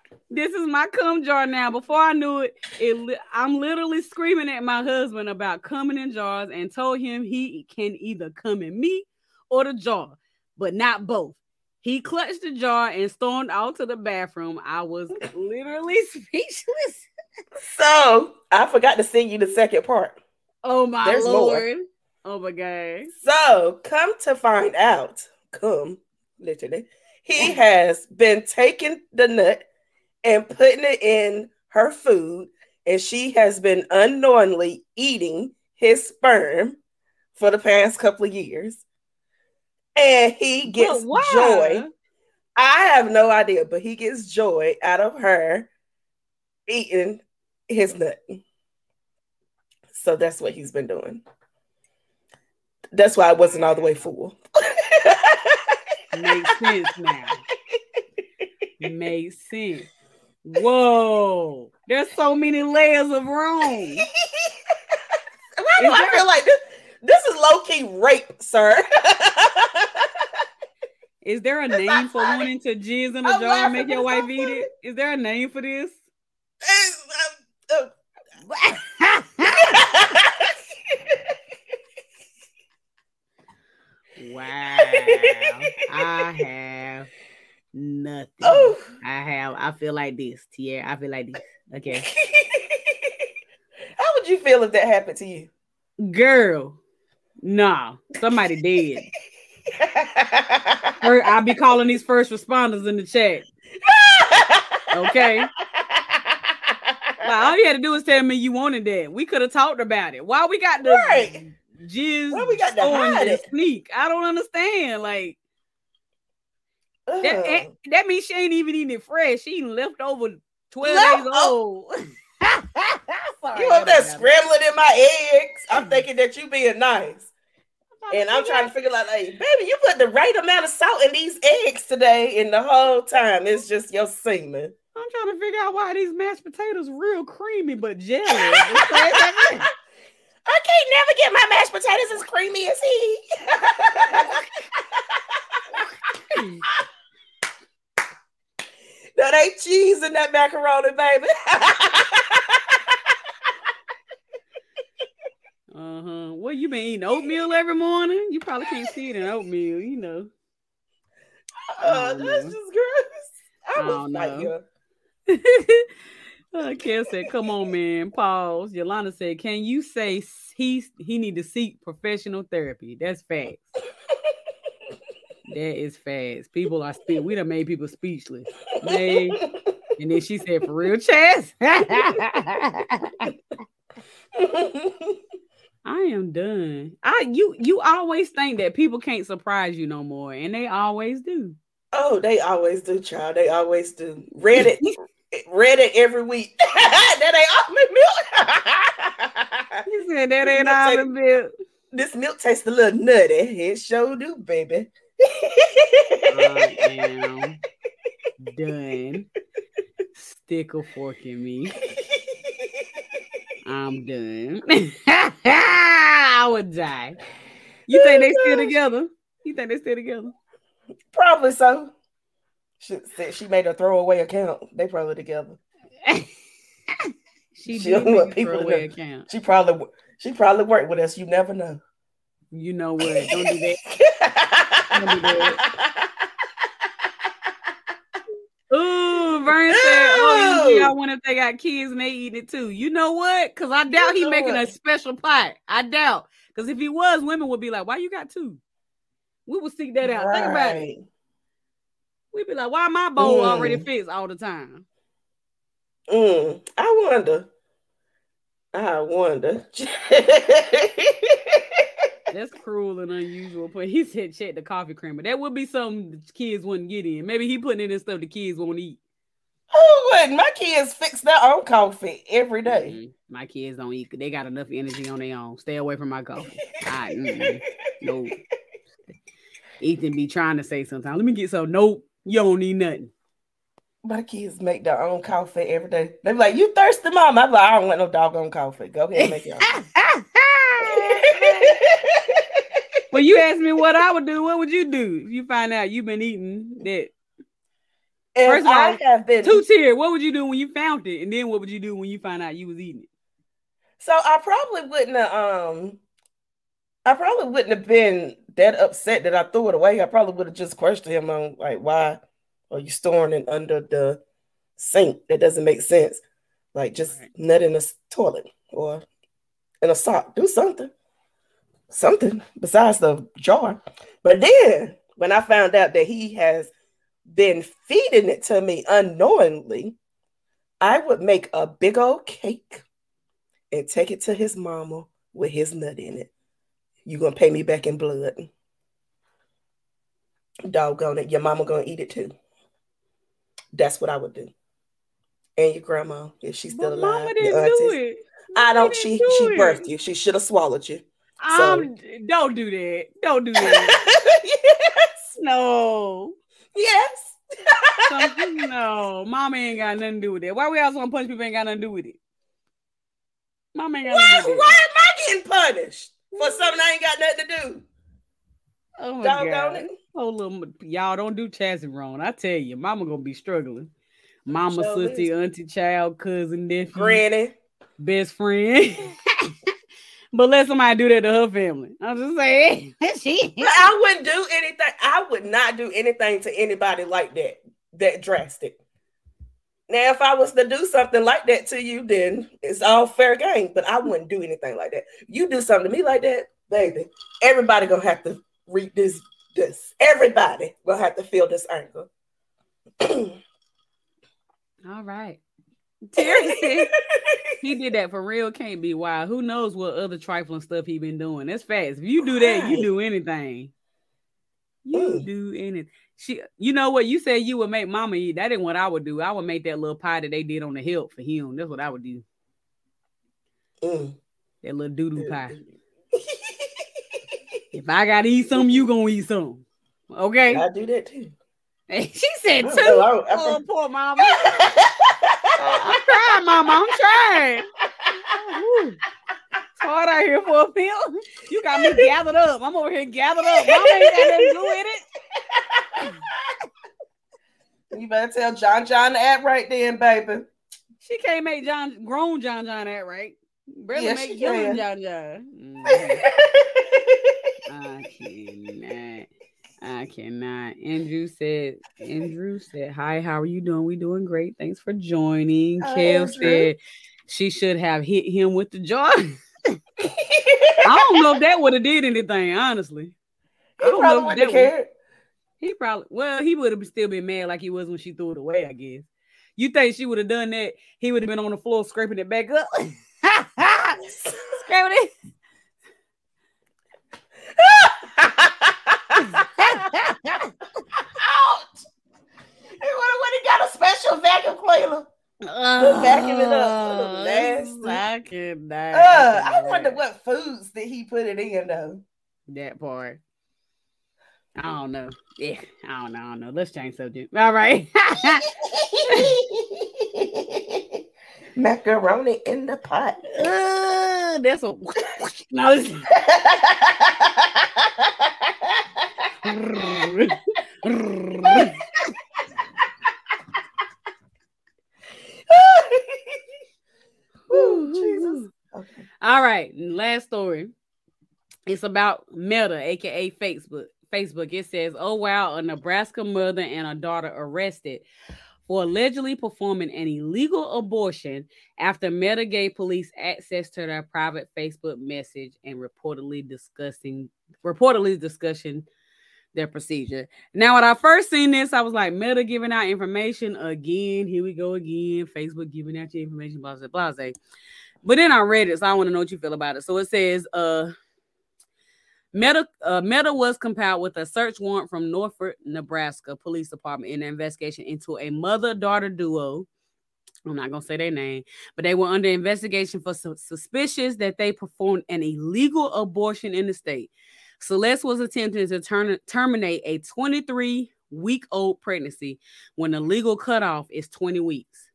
this is my cum jar now. Before I knew it, it I'm literally screaming at my husband about coming in jars and told him he can either come in me or the jar, but not both. He clutched the jar and stormed out to the bathroom. I was literally speechless. so I forgot to sing you the second part. Oh my There's more. lord. Oh my god. So come to find out, come literally, he has been taking the nut and putting it in her food, and she has been unknowingly eating his sperm for the past couple of years. And he gets joy. I have no idea, but he gets joy out of her eating his nut. So that's what he's been doing. That's why I wasn't all the way full. Makes sense now. Makes sense. Whoa. There's so many layers of wrong. Why do I feel like this? This is low key rape, sir. Is there a name for funny. wanting to jizz in a I'm jar and make your wife eat it? Is there a name for this? Wow. I have nothing. oh. I have, I feel like this, Tierra. I feel like this. Okay. How would you feel if that happened to you? Girl, nah, somebody dead. Or I'll be calling these first responders in the chat. Okay. Like, all you had to do was tell me you wanted that. We could have talked about it. Why we got the Right. Jizz Why we got to hide it? sneak? I don't understand. Like that, Ugh. that, that means she ain't even eating it fresh. She eating leftover 12 Left- days old. Sorry, you up there scrambling in my eggs. I'm thinking that you being nice. And I'm trying to figure out, like, baby, you put the right amount of salt in these eggs today, and the whole time it's just your semen. I'm trying to figure out why these mashed potatoes real creamy but jelly. I can't never get my mashed potatoes as creamy as he. that ain't cheese in that macaroni, baby. uh-huh. What you been eating oatmeal every morning? You probably can't see it in oatmeal, you know. uh, that's know. just gross. I I will don't know. you. uh, Kel said, "Come on, man." Pause. Yolanda said, "Can you say he he need to seek professional therapy?" That's facts. that is facts. People are speak. We done made people speechless. Made, and then she said, "For real, chest." I am done. I you you always think that people can't surprise you no more, and they always do. oh, they always do, child. They always do. Reddit, Reddit every week. that ain't almond milk. He said that ain't Look, take- almond milk. This milk tastes a little nutty. It sure do, baby. I am done. Stick a fork in me. I'm done. I would die. You think they still together? You think they still together? Probably so. She said she made a throwaway account. They probably together. she She did don't make a throwaway account. She probably she probably worked with us. You never know. You know what? Don't do that. Don't do that. Ooh, Vern said, "Oh, I wonder if they got kids and they eating it too." You know what? Because I doubt he know making a special pot. I doubt. Because if he was, women would be like, "Why you got two? We would seek that out. Think about it. We'd be like, "Why my bowl already Mm. fits all the time?" Mm, I wonder. I wonder. That's cruel and unusual. But he said, "Check the coffee creamer." That would be something the kids wouldn't get in. Maybe he putting in this stuff the kids won't eat. Who wouldn't? My kids fix their own coffee every day. Mm-mm. My kids don't eat. They got enough energy on their own. Stay away from my coffee. I, mm-mm. no. Ethan be trying to say sometimes. Let me get some. Nope. You don't need nothing. My kids make their own coffee every day. They be like, "You thirsty, mom?" I'm like, "I don't want no doggone coffee. Go ahead and make your own." well, you asked me what I would do. What would you do if you find out you've been eating that And First of I all, have been two tier? What would you do when you found it? And then what would you do when you find out you was eating it? So I probably wouldn't have um I probably wouldn't have been that upset that I threw it away. I probably would have just questioned him on like why are you storing it under the sink? That doesn't make sense. Like just Right. nut in a toilet or in a sock. Do something. Something besides the jar. But then when I found out that he has been feeding it to me unknowingly, I would make a big old cake and take it to his mama with his nut in it. You gonna pay me back in blood. Doggone it, your mama gonna eat it too. That's what I would do. And your grandma, if she's still But alive. Mama didn't do it. I don't. She do she it. birthed you. She should have swallowed you. Um, don't do that. Don't do that. yes. no. Yes. No, mama ain't got nothing to do with that. Why we always want to punch people ain't got nothing to do with it? Mama ain't got Why, nothing to do with why it. Why am I getting punished for something I ain't got nothing to do? Oh my Doggone god. it. Oh, little, y'all don't do Chassie wrong. I tell you, mama gonna be struggling. Mama, Sure sister, auntie, child, cousin, nephew, Granny. best friend. but let somebody do that to her family. I'm just saying. she But I wouldn't do anything. I would not do anything to anybody like that, that drastic. Now, if I was to do something like that to you, then it's all fair game. But I wouldn't do anything like that. You do something to me like that, baby. Everybody gonna have to read this. This everybody gonna have to feel this anger. all right. Terry said he did that for real. Can't be wild. Who knows what other trifling stuff he been doing? That's fast. If you do that, you do anything. You Mm. do anything. She, you know what? You said you would make mama eat. That ain't what I would do. I would make that little pie that they did on the hill for him. That's what I would do. Mm. That little doo doo pie. If I gotta eat some, you gonna eat some. Okay. I do that too. she said know, I I Oh, poor mama. I'm trying, mama. I'm trying. It's hard out here for a meal. You got me gathered up. I'm over here gathered up. Mama ain't got nothing to do with it. You better tell John John to act right then, baby. She can't make John grown John John that right. Barely Yes, make young. John John. Mhm. I cannot. I cannot. Andrew said, Andrew said, Hi, how are you doing? We doing great. Thanks for joining. Hi, Kev Andrew. said she should have hit him with the jar. I don't know if that would have did anything, honestly. I don't know if that cared. He probably well, he would have still been mad like he was when she threw it away, I guess. You think she would have done that? He would have been on the floor scraping it back up. scraping it. Ouch! He would have got a special vacuum cleaner. vacuum it up. Nasty. I cannot. Uh, I wonder what foods did he put it in though? That part. I don't know. Yeah, I don't know. I don't know. Let's change subject. All right. Macaroni in the pot. Uh, that's a no. Ooh, Jesus. Okay. All right, last story. It's about Meta, aka Facebook. Facebook. It says, "Oh wow, a Nebraska mother and a daughter arrested for allegedly performing an illegal abortion after Meta police access to their private Facebook message and reportedly discussing reportedly discussing their procedure. Now, when I first seen this, I was like, Meta giving out information again. Here we go again. Facebook giving out your information, blah blah. blah. But then I read it, so I want to know what you feel about it. So it says, uh, Meta, uh, Meta was compiled with a search warrant from Norfolk, Nebraska Police Department in an investigation into a mother-daughter duo. I'm not gonna say their name, but they were under investigation for su- suspicious that they performed an illegal abortion in the state. Celeste was attempting to turn, terminate a 23 week old pregnancy when the legal cutoff is 20 weeks.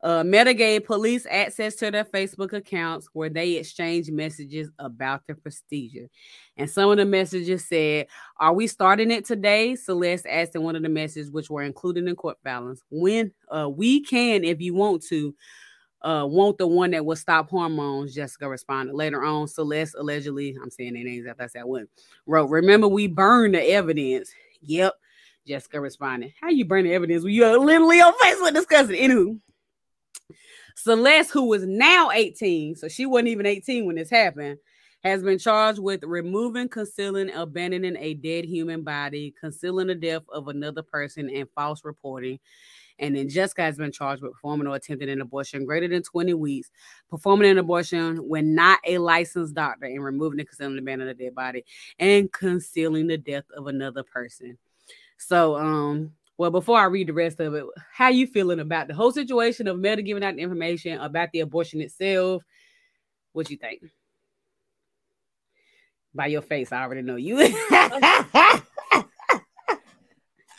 Uh, Meta gave police access to their Facebook accounts where they exchanged messages about the procedure. And some of the messages said, Are we starting it today? Celeste asked in one of the messages, which were included in court filings. When uh, we can, if you want to, uh, want the one that will stop hormones, Jessica responded. Later on, Celeste allegedly, I'm saying their names after I said one, wrote, Remember, we burned the evidence. Yep. Jessica responded, How you burn the evidence when you're literally on Facebook discussing? Anywho. Celeste, who was now 18, so she wasn't even 18 when this happened, has been charged with removing, concealing, abandoning a dead human body, concealing the death of another person, and false reporting. And then Jessica has been charged with performing or attempting an abortion greater than 20 weeks, performing an abortion when not a licensed doctor, and removing and concealing, abandoning a dead body, and concealing the death of another person. So, um, well, before I read the rest of it, how you feeling about the whole situation of Meta giving out the information about the abortion itself? What you think? By your face, I already know you. I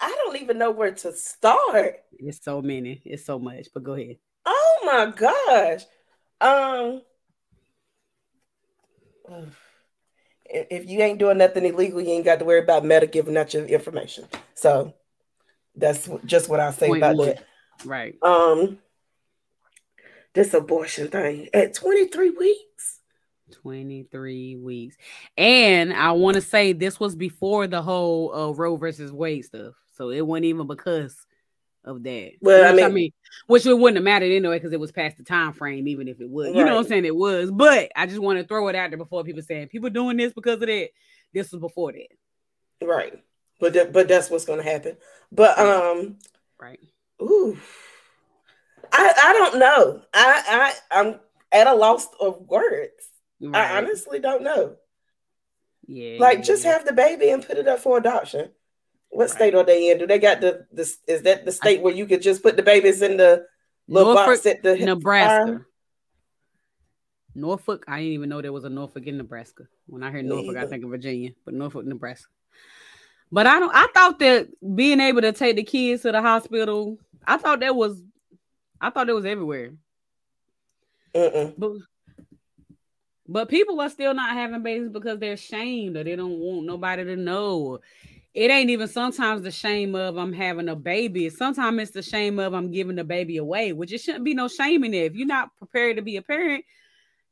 don't even know where to start. it's so many, it's so much. But go ahead. Oh my gosh. Um if if you ain't doing nothing illegal, you ain't got to worry about Meta giving out your information. So that's just what I say Point about that. Right. Um this abortion thing at 23 weeks. 23 weeks. And I want to say this was before the whole uh, Roe versus Wade stuff. So it wasn't even because of that. Well, I Which, mean- which it wouldn't have mattered anyway because it was past the time frame, even if it was. You know what I'm saying? It was. But I just want to throw it out there before people saying people doing this because of that. This was before that. Right. But that, but that's what's gonna happen. But um Right. ooh. I I don't know. I I I'm at a loss of words. I honestly don't know. yeah. Like, just have the baby and put it up for adoption. What Right. state are they in? Do they got the this? Is that the state where you could just put the babies in the little Norfolk, box at the Nebraska. farm? Norfolk. I didn't even know there was a Norfolk in Nebraska. When I hear Norfolk, I think of Virginia, but Norfolk, Nebraska. But I don't. I thought that being able to take the kids to the hospital, I thought that was, I thought it was everywhere. But but people are still not having babies because they're ashamed or they don't want nobody to know. It ain't even sometimes the shame of I'm having a baby. Sometimes it's the shame of I'm giving the baby away, which it shouldn't be no shame in it. If you're not prepared to be a parent,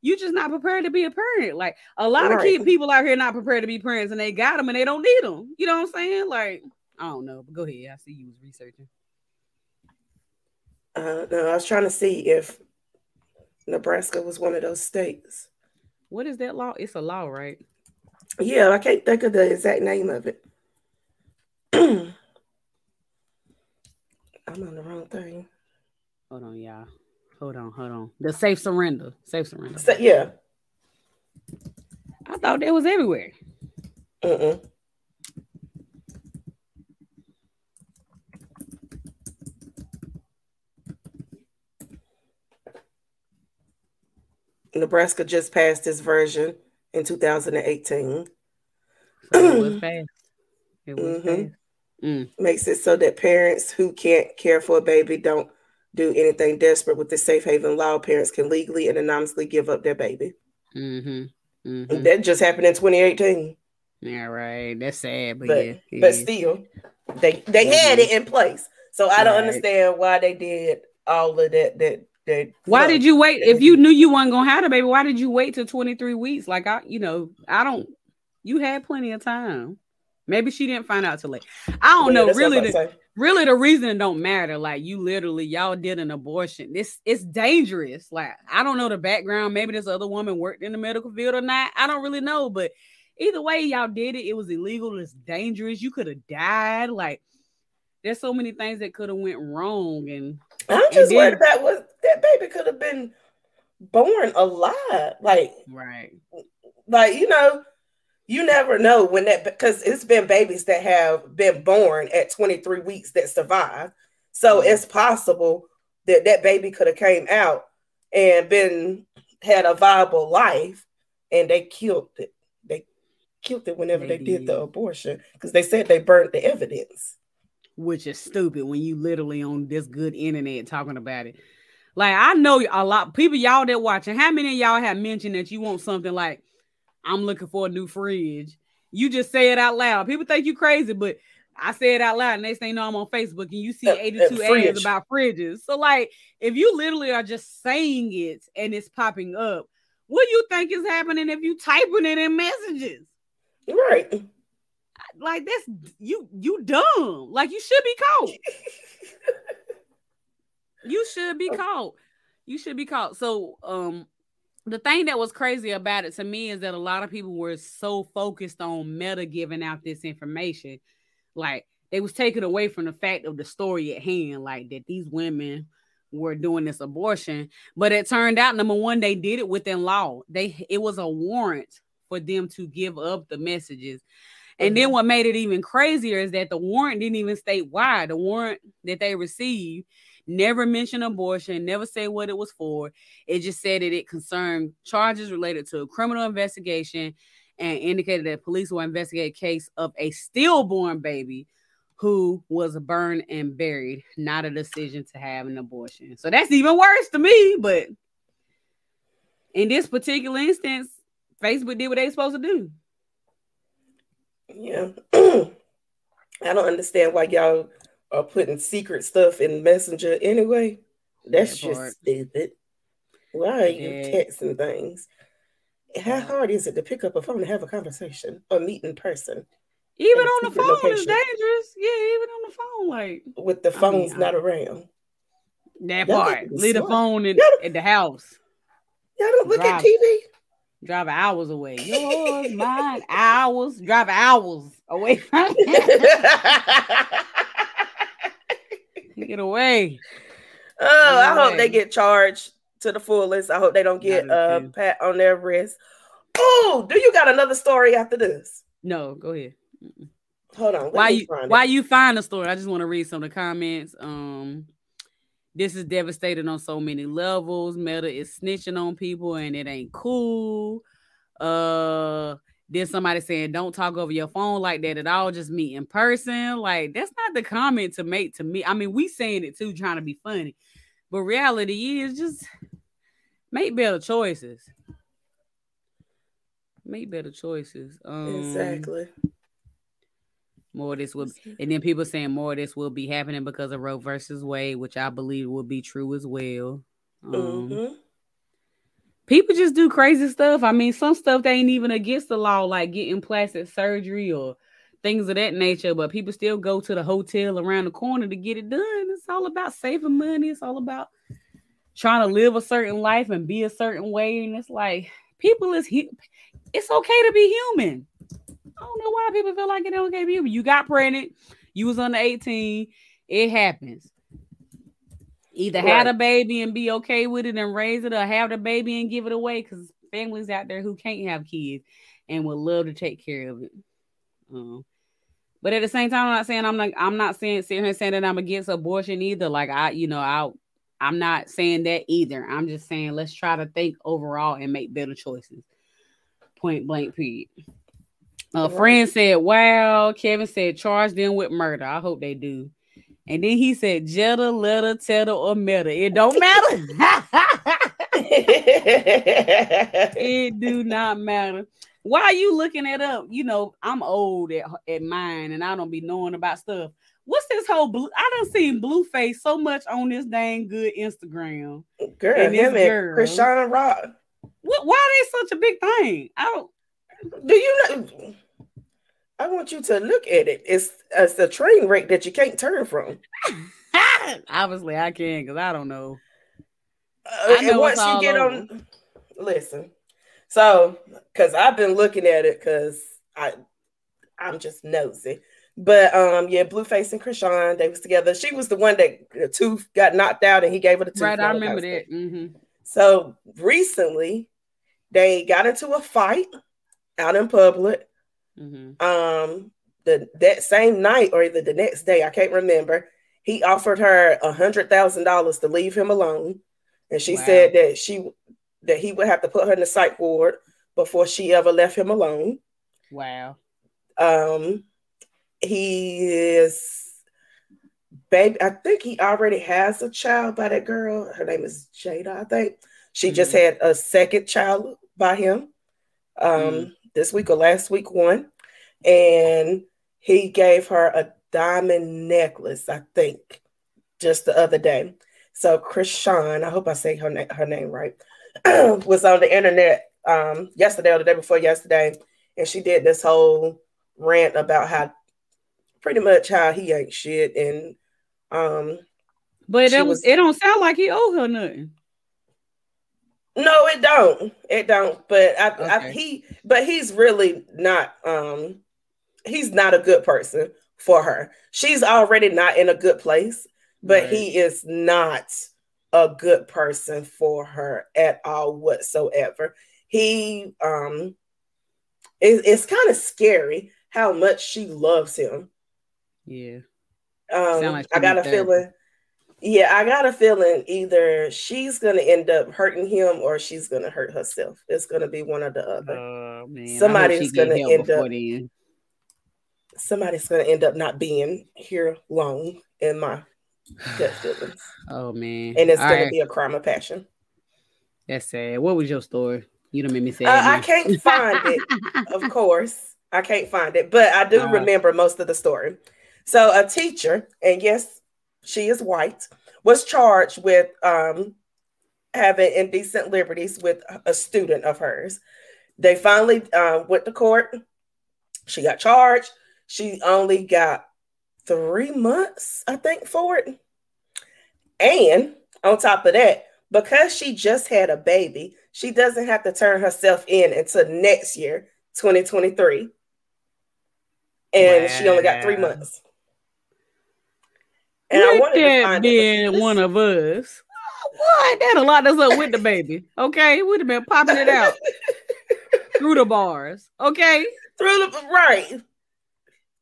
you just not prepared to be a parent. Like a lot of Right. kid people out here not prepared to be parents and they got them and they don't need them. You know what I'm saying? Like, I don't know. But go ahead. I see you was researching. Uh, no, I was trying to see if Nebraska was one of those states. What is that law? It's a law, right? Yeah, I can't think of the exact name of it. I'm on the wrong thing. Hold on, y'all. Hold on, hold on. The safe surrender. Safe surrender. So, yeah. I thought that was everywhere. Mm-mm. Nebraska just passed this version in 2018. So it was fast. It was Mhm. fast. Mm. Makes it so that parents who can't care for a baby don't do anything desperate with the safe haven law. Parents can legally and anonymously give up their baby. Mm-hmm. Mm-hmm. That just happened in 2018. Yeah, right. That's sad, but, But yeah. it but still, they they had it in place. So I don't Right. understand why they did all of that. That that. Why did you wait? If you knew you weren't gonna have a baby, why did you wait till 23 weeks? Like I, you know, I don't you had plenty of time. Maybe she didn't find out till late. I don't know. Really, the, really the reason it don't matter. Like you literally, y'all did an abortion. This it's dangerous. Like I don't know the background. Maybe this other woman worked in the medical field or not. I don't really know. But either way, y'all did it. It was illegal. It's dangerous. You could have died. Like there's so many things that could have went wrong. And I'm and just then- worried about what that baby could have been born alive. Like right. like you know you never know when that because it's been babies that have been born at 23 weeks that survive so mm-hmm. it's possible that that baby could have came out and been had a viable life and they killed it they killed it whenever They they, did the abortion because they said they burnt the evidence which is stupid when you literally on this good internet talking about it. Like I know a lot people y'all that watching. How many of y'all have mentioned that you want something like I'm looking for a new fridge? You just say it out loud. People think you crazy, but I say it out loud. Next thing you know, I'm on Facebook and you see Uh, uh, 82 fridge. ads about fridges. So like, if you literally are just saying it and it's popping up, what do you think is happening if you typing it in messages? right Like that's you you dumb. Like you should be caught. you should be caught. You should be caught. So um the thing that was crazy about it to me is that a lot of people were so focused on meta giving out this information. Like they was taken away from the fact of the story at hand, like that these women were doing this abortion. But it turned out number one, they did it within law. They it was a warrant for them to give up the messages. And then mm-hmm. what made it even crazier is that the warrant didn't even state why. The warrant that they received never mentioned abortion, never say what it was for. It just said that it concerned charges related to a criminal investigation and indicated that police will investigate a case of a stillborn baby who was burned and buried, not a decision to have an abortion. So that's even worse to me. But in this particular instance, Facebook did what they supposed to do. Yeah. I don't understand why y'all are putting secret stuff in Messenger anyway. That's That just stupid. Why are you Yeah. texting things? How hard is it to pick up a phone and have a conversation or meet in person Even on the phone is dangerous. Yeah, even on the phone, like with the I mean, phones I- not around? that part. Leave the phone in, Y'all- the house. Y'all don't look Drive. at TV. Drive hours away. Yours, mine, hours. Drive hours away. Get away. Oh, I hope they get charged to the fullest. I hope they don't get a uh pat on their wrist. Oh, do you got another story after this? No, go ahead. Hold on. Why you find it. why you find the story? I just want to read some of the comments. Um, this is devastating on so many levels. Meta is snitching on people, and it ain't cool. Uh, there's somebody saying don't talk over your phone like that at all. Just meet in person. Like that's not the comment to make to me. I mean, we saying it too, trying to be funny, but reality is just make better choices. Make better choices. Um, Exactly. more of this will and then people saying more of this will be happening because of Roe versus Wade, which I believe will be true as well. Um, Mhm. People just do crazy stuff. I mean, some stuff they ain't even against the law, like getting plastic surgery or things of that nature, but people still go to the hotel around the corner to get it done. It's all about saving money. It's all about trying to live a certain life and be a certain way. And it's like people is it's okay to be human. I don't know why people feel like it okay to be human. You got pregnant, you was under 18, it happens. Either have Right. a baby and be okay with it and raise it, or have the baby and give it away. Because families out there who can't have kids and would love to take care of it. Um, but at the same time, I'm not saying I'm not I'm not saying sitting here saying that I'm against abortion either. Like I, you know, I I'm not saying that either. I'm just saying let's try to think overall and make better choices. Point blank, period. A friend said, Wow. Kevin said, Charge them with murder. I hope they do. And then he said, Jetta, letter, teta, or meta. It don't matter. it do not matter. Why are you looking it up? You know, I'm old at, at mine and I don't be knowing about stuff. What's this whole blue? I don't see Blueface so much on this dang good Instagram. Girl, And him and girl. Chrisean Rock. What, why are they such a big thing? I don't. Do you know? I want you to look at it. It's it's a train wreck that you can't turn from. Obviously, I can because I don't know. Uh, I and once you get over. on, listen. So, because I've been looking at it, because I, I'm just nosy. But um, yeah, Blueface and Chrisean, they was together. She was the one that the tooth got knocked out, and he gave her the tooth. Right, I remember that. hmm So recently, they got into a fight out in public. Hmm Um, the that same night or either the next day, I can't remember. He offered her a hundred thousand dollars to leave him alone, and she Wow. said that she that he would have to put her in the psych ward before she ever left him alone. Wow. Um, he is baby. I think he already has a child by that girl. Her name is Jada. I think she just had a second child by him. Um, Mhm. This week or last week one, and he gave her a diamond necklace. I think just the other day. So Chrisean, I hope I say her name her name right, was on the internet um yesterday or the day before yesterday, and she did this whole rant about how pretty much how he ain't shit and um But it don't, was- it don't sound like he owe her nothing. No it don't it don't but I, I he but he's really not um he's not a good person for her she's already not in a good place but Right. he is not a good person for her at all whatsoever he um it, it's kind of scary how much she loves him Yeah. Um, like I got a therapy. feeling. Yeah, I got a feeling either she's gonna end up hurting him or she's gonna hurt herself. It's gonna be one or the other. Oh man. Somebody's gonna end up- then. Somebody's gonna end up not being here long in my gut feelings, Oh man. and it's All gonna right. be a crime of passion. That's sad. What was your story? You don't made me say Uh, I can't find it, of course. I can't find it, but I do All right. remember most of the story. So, a teacher, and yes, she is white, was charged with um, having indecent liberties with a student of hers. They finally uh, went to court. She got charged. She only got three months, I think, for it. And on top of that, because she just had a baby, she doesn't have to turn herself in until next year, 2023. And she only got three months. And I Look wanted to being one of us. What? That a lot us up with the baby. Okay, we'd have been popping it out through the bars. Okay. through the right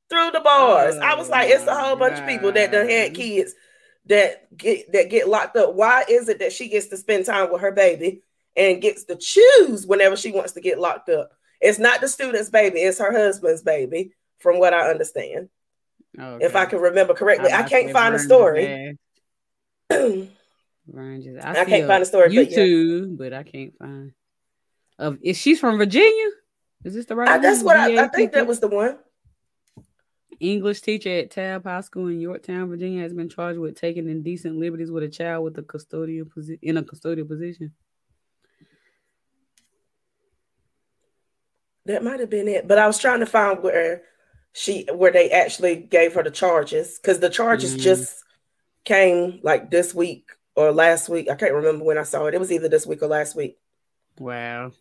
through the bars. I was Oh like, it's a whole bunch of people that done had God. kids that get that get locked up. Why is it that she gets to spend time with her baby and gets to choose whenever she wants to get locked up? It's not the student's baby, it's her husband's baby, from what I understand. Oh, if I can remember correctly. I can't find the story. I, I can't find the story, but yeah. YouTube, but I can't find. Of is she's from Virginia? Is this the right? I, that's one? what I, I think that was the one. English teacher at Tabb High School in Yorktown, Virginia, has been charged with taking indecent liberties with a child with a custodial posi- in a custodial position. That might have been it. But I was trying to find where she where they actually gave her the charges because the charges Mhm. just came like this week or last week. I can't remember when I saw it. It was either this week or last week. Wow.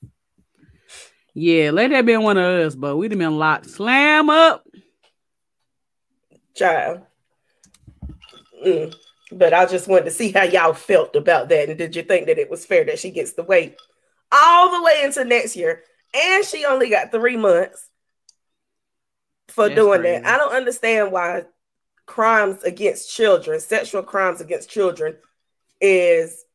Yeah, let that been one of us, but we'd have been locked. Slam up. Child. Mm. But I just wanted to see how y'all felt about that. And did you think that it was fair that she gets to wait all the way into next year? And she only got three months for That's doing crazy. that. I don't understand why crimes against children, sexual crimes against children, is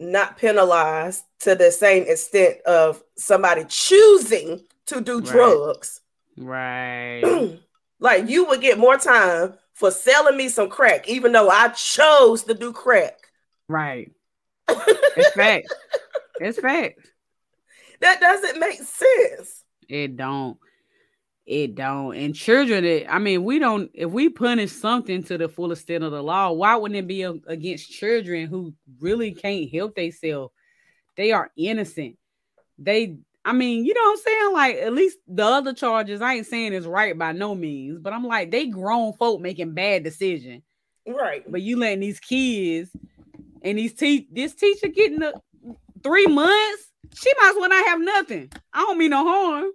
not penalized to the same extent of somebody choosing to do Right. drugs. Right. like you would get more time for selling me some crack, even though I chose to do crack. right. It's fact. It's fact. That doesn't make sense. It don't. It don't. And children, it, I mean, we don't. If we punish something to the full extent of the law, why wouldn't it be a- against children who really can't help themselves? They are innocent. They, I mean, you know what I'm saying? Like, at least the other charges, I ain't saying is right by no means, but I'm like, they grown folk making bad decisions. Right. But you letting these kids and these te- this teacher getting the three months, she might as well not have nothing. I don't mean no harm,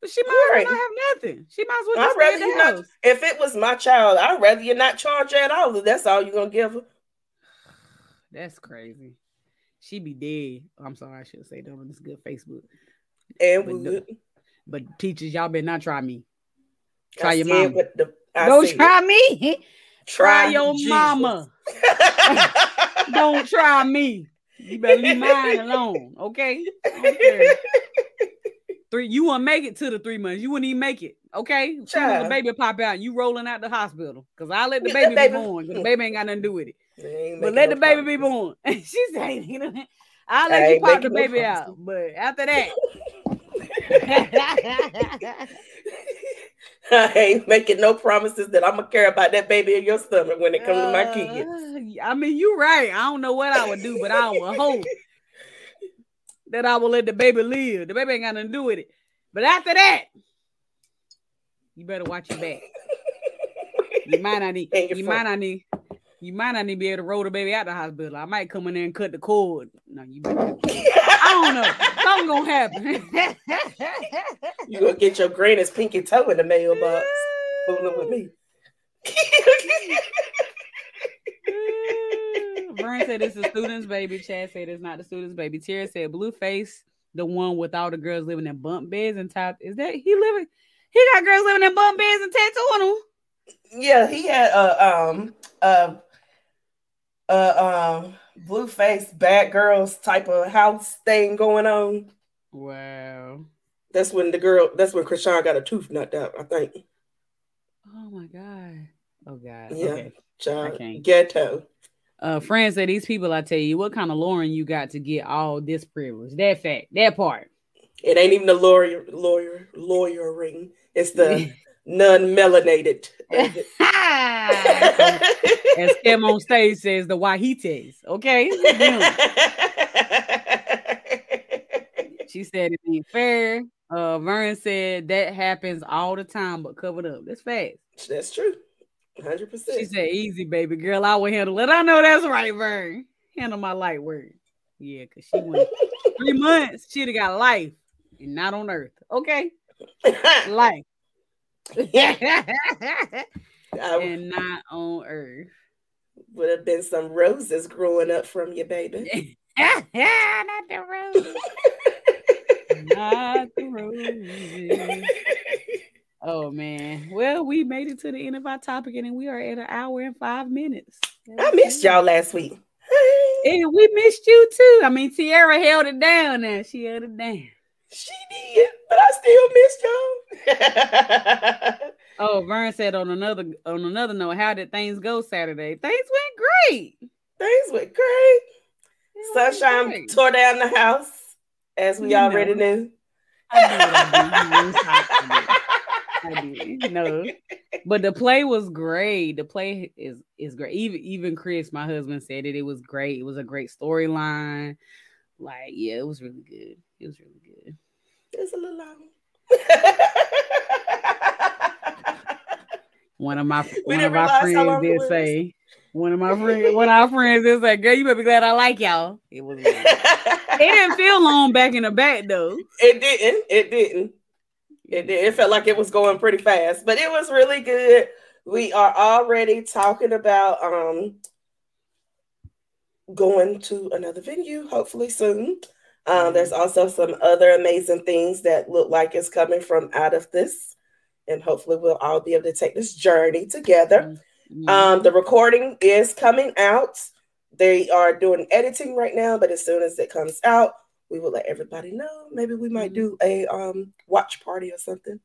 but she might Right. well not have nothing. She might as well I'd just stay rather at the you not house. if it was my child, I'd rather you not charge her at all. if That's all you're gonna give her. That's crazy. She be dead. I'm sorry, I should say that on this good Facebook. And But no- But teachers, y'all better not try me. I Try your said mama. what the- I Don't try me. Try, your Jesus. mama. Don't try me. You better leave mine alone, okay? I care. Three, you won't make it to the three months. You wouldn't even make it. Okay, as the baby pop out, you rolling out the hospital because I let the Yeah, baby, be born. The baby ain't got nothing to do with it. But let no the baby be born. she said, you know, I'll I let you pop the making no baby out. But after that, I ain't making no promises that I'm gonna care about that baby in your stomach when it comes to my kids. Uh, I mean, you're right. I don't know what I would do, but I would hope that I will let the baby live. The baby ain't got nothing to do with it. But after that, you better watch your back. You might not need. You phone. might not need. You might not need to be able to roll the baby out the hospital. I might come in there and cut the cord. No, you better. I don't know. Something gonna happen. you gonna get your grandest pinky toe in the mailbox fooling with me. Vern said it's the student's baby. Chad said it's not the student's baby. Tara said Blueface, the one with all the girls living in bunk beds and top. Is that he living? He got girls living in bunk beds and tattooing them. yeah, he had a um a a um Blueface bad girls type of house thing going on. Wow. That's when the girl. That's when Chrisean got a tooth knocked out. I think. Oh my god. Oh god. Yeah. Okay. Can't. ghetto. Uh, friends said these people. I tell you, what kind of Lauren you got to get all this privilege? That fact. That part. It ain't even the lawyer lawyer lawyering. It's the non-melanated. As Kim on stage says, the Wahites. Okay. She said it ain't fair. Uh, Vern said that happens all the time, but covered up. That's fact. That's true. Hundred She said, "Easy, baby girl. I will handle it." I know that's right, Vern. Handle my light word. Yeah, cause she went three months. She'd have got life and not on earth. Okay, life I and not on earth. would have been some roses growing up from you, baby. not the roses. not the roses. Oh man. Well, we made it to the end of our topic, and we are at an hour and five minutes. I missed y'all last week. And we missed you too. I mean, Tiara held it down now. She held it down. She did, but I still missed y'all. Oh, Vern said on another on another note, how did things go Saturday? Things went great. Things went great. Sunshine great. tore down the house, as we You already know. knew. I knew I did. No, but the play was great. The play is is great. Even even Chris, my husband, said it. It was great. It was a great storyline. Like, yeah, it was really good. It was really good. It's a little long. One of my We one of my friends did was. say. One of my friends, one of our friends did say, "Girl, you better be glad I like y'all." It was. It didn't feel long back in the back though. It didn't. It didn't. It. It felt like it was going pretty fast, but it was really good. We are already talking about um going to another venue, hopefully soon. Um, there's also some other amazing things that look like it's coming from out of this, and hopefully we'll all be able to take this journey together. Mhm. Um, the recording is coming out They are doing editing right now, but as soon as it comes out, we will let everybody know. Maybe we might do a um watch party or something.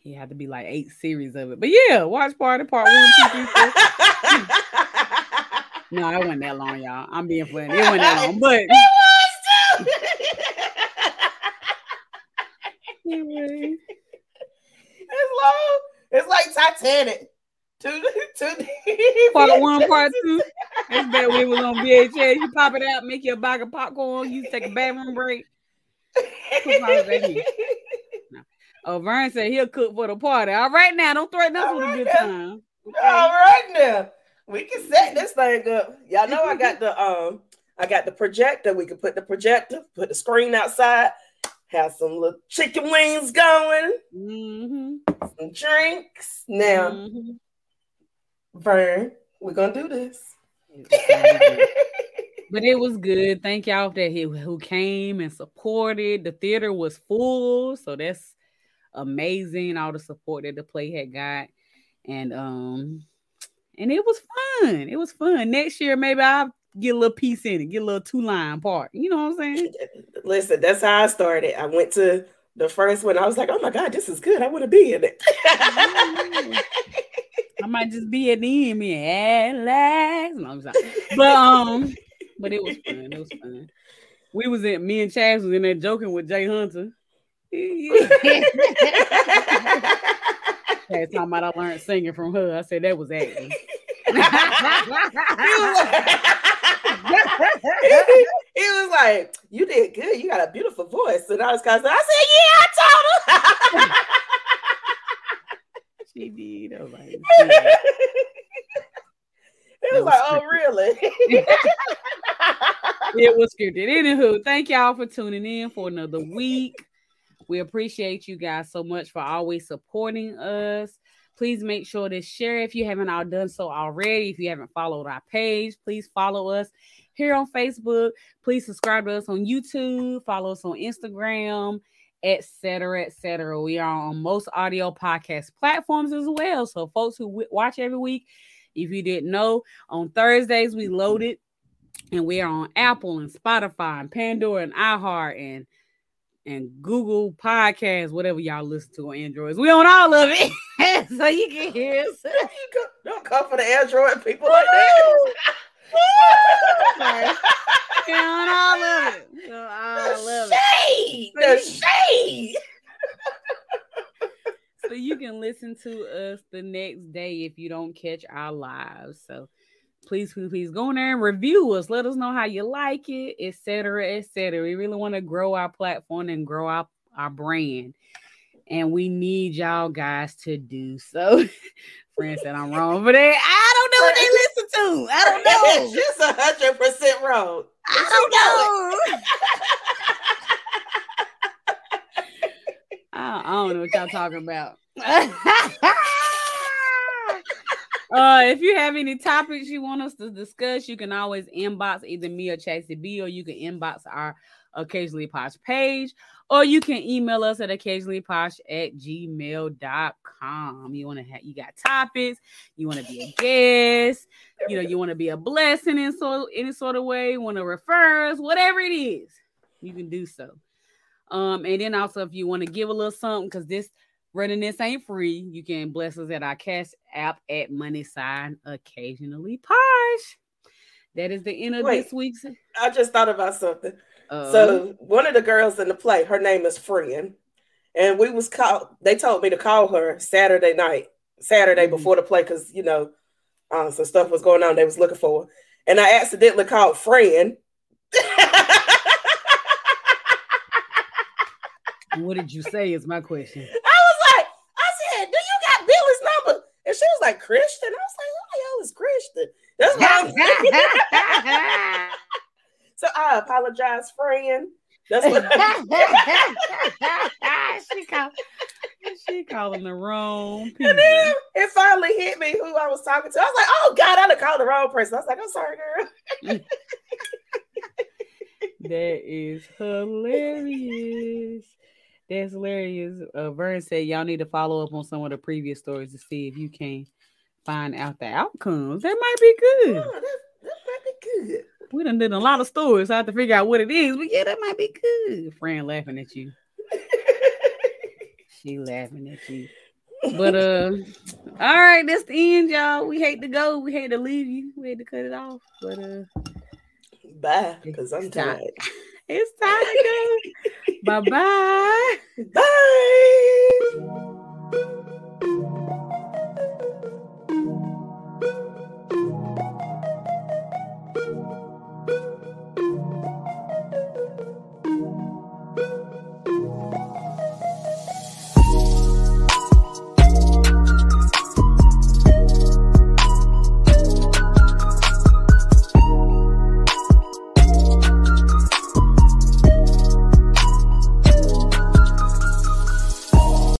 He had to be like eight series of it. But yeah, watch party part one, two, three, four. No, it wasn't that long, y'all. I'm being funny. It wasn't that long, but It was too. anyway. it's long. It's like Titanic. Two, two. part one, part two. That's when it was on VHS. You pop it out, make you a bag of popcorn. You take a bathroom break. Put my back in. Oh, Vern said he'll cook for the party. All right, now don't threaten us All with a good now. time. All right now. We can set this thing up. Y'all know I got the um I got the projector. We can put the projector, put the screen outside, have some little chicken wings going, Mm-hmm. some drinks. Now, Mhm. Vern, we're gonna do this. But it was good. Thank y'all that he, who came and supported. The theater was full, so that's amazing. All the support that the play had got, and um, and it was fun. It was fun. Next year, maybe I'll get a little piece in it, get a little two line part. You know what I'm saying? Listen, that's how I started. I went to the first one. I was like, oh my God, this is good. I want to be in it. I might just be at end, me and last. No, I'm sorry. But um, but it was fun. It was fun. We was in me and Chaz was in there joking with Jay Hunter. Chaz talking about I learned singing from her. I said that was acting. he was like, "You did good. You got a beautiful voice." And I was kind of, I said, "Yeah, I told her." she did. I was like, It was was like, "Oh, really?" it was scripted. Anywho, thank y'all for tuning in for another week. We appreciate you guys so much for always supporting us. Please make sure to share if you haven't all done so already. If you haven't followed our page, please follow us here on Facebook. Please subscribe to us on YouTube. Follow us on Instagram, etc., etc. We are on most audio podcast platforms as well. So, folks who w- watch every week, if you didn't know, on Thursdays we loaded and we are on Apple and Spotify and Pandora and iHeart and and Google Podcasts, whatever y'all listen to on Androids. We on all of it, so you can hear us. Don't come for the Android people like that. On all of it. All of the it. shade, the shade. So you can listen to us the next day if you don't catch our lives. So please, please, please go in there and review us. Let us know how you like it, etc., etc. We really want to grow our platform and grow our, our brand. And we need y'all guys to do so. Friend said I'm wrong for that. I don't know what they listen to. I don't know. She's a hundred percent wrong. I don't know. I, I don't know what y'all talking about. uh, if you have any topics you want us to discuss, you can always inbox either me or Chasey B, or you can inbox our occasionally posh page, or you can email us at occasionallyposh at gmail.com. You want to have you got topics, you want to be a guest, you know, you want to be a blessing in so any sort of way, want to refer us, whatever it is, you can do so. Um, and then also if you want to give a little something, because this running this ain't free, you can bless us at our cash app at money sign occasionally posh. That is the end of Wait. this week's. I just thought about something. So one of the girls in the play, her name is Friend, and we was called. They told me to call her Saturday night, Saturday Mhm. before the play, because you know, uh, some stuff was going on. They was looking for, her. and I accidentally called Friend. what did you say? Is my question. I was like, I said, "Do you got Billy's number?" And she was like, "Christian." I was like, "Who the hell is Christian?" That's what I'm saying. so I apologize, friend. That's what. She called. She calling the wrong and people. then it finally hit me who I was talking to. I was like, "Oh God, I done called the wrong person." I was like, "I'm sorry, girl." That is hilarious. That's hilarious. Uh, Vern said y'all need to follow up on some of the previous stories to see if you can find out the outcomes. That might be good. Oh, that, that might be good. We done did a lot of stories, so I have to figure out what it is. But yeah, that might be good. Fran laughing at you. She laughing at you. But uh all right, that's the end, y'all. We hate to go. We hate to leave you. We hate to cut it off. But uh Bye, because I'm tired. it's time to go. Bye-bye. Bye.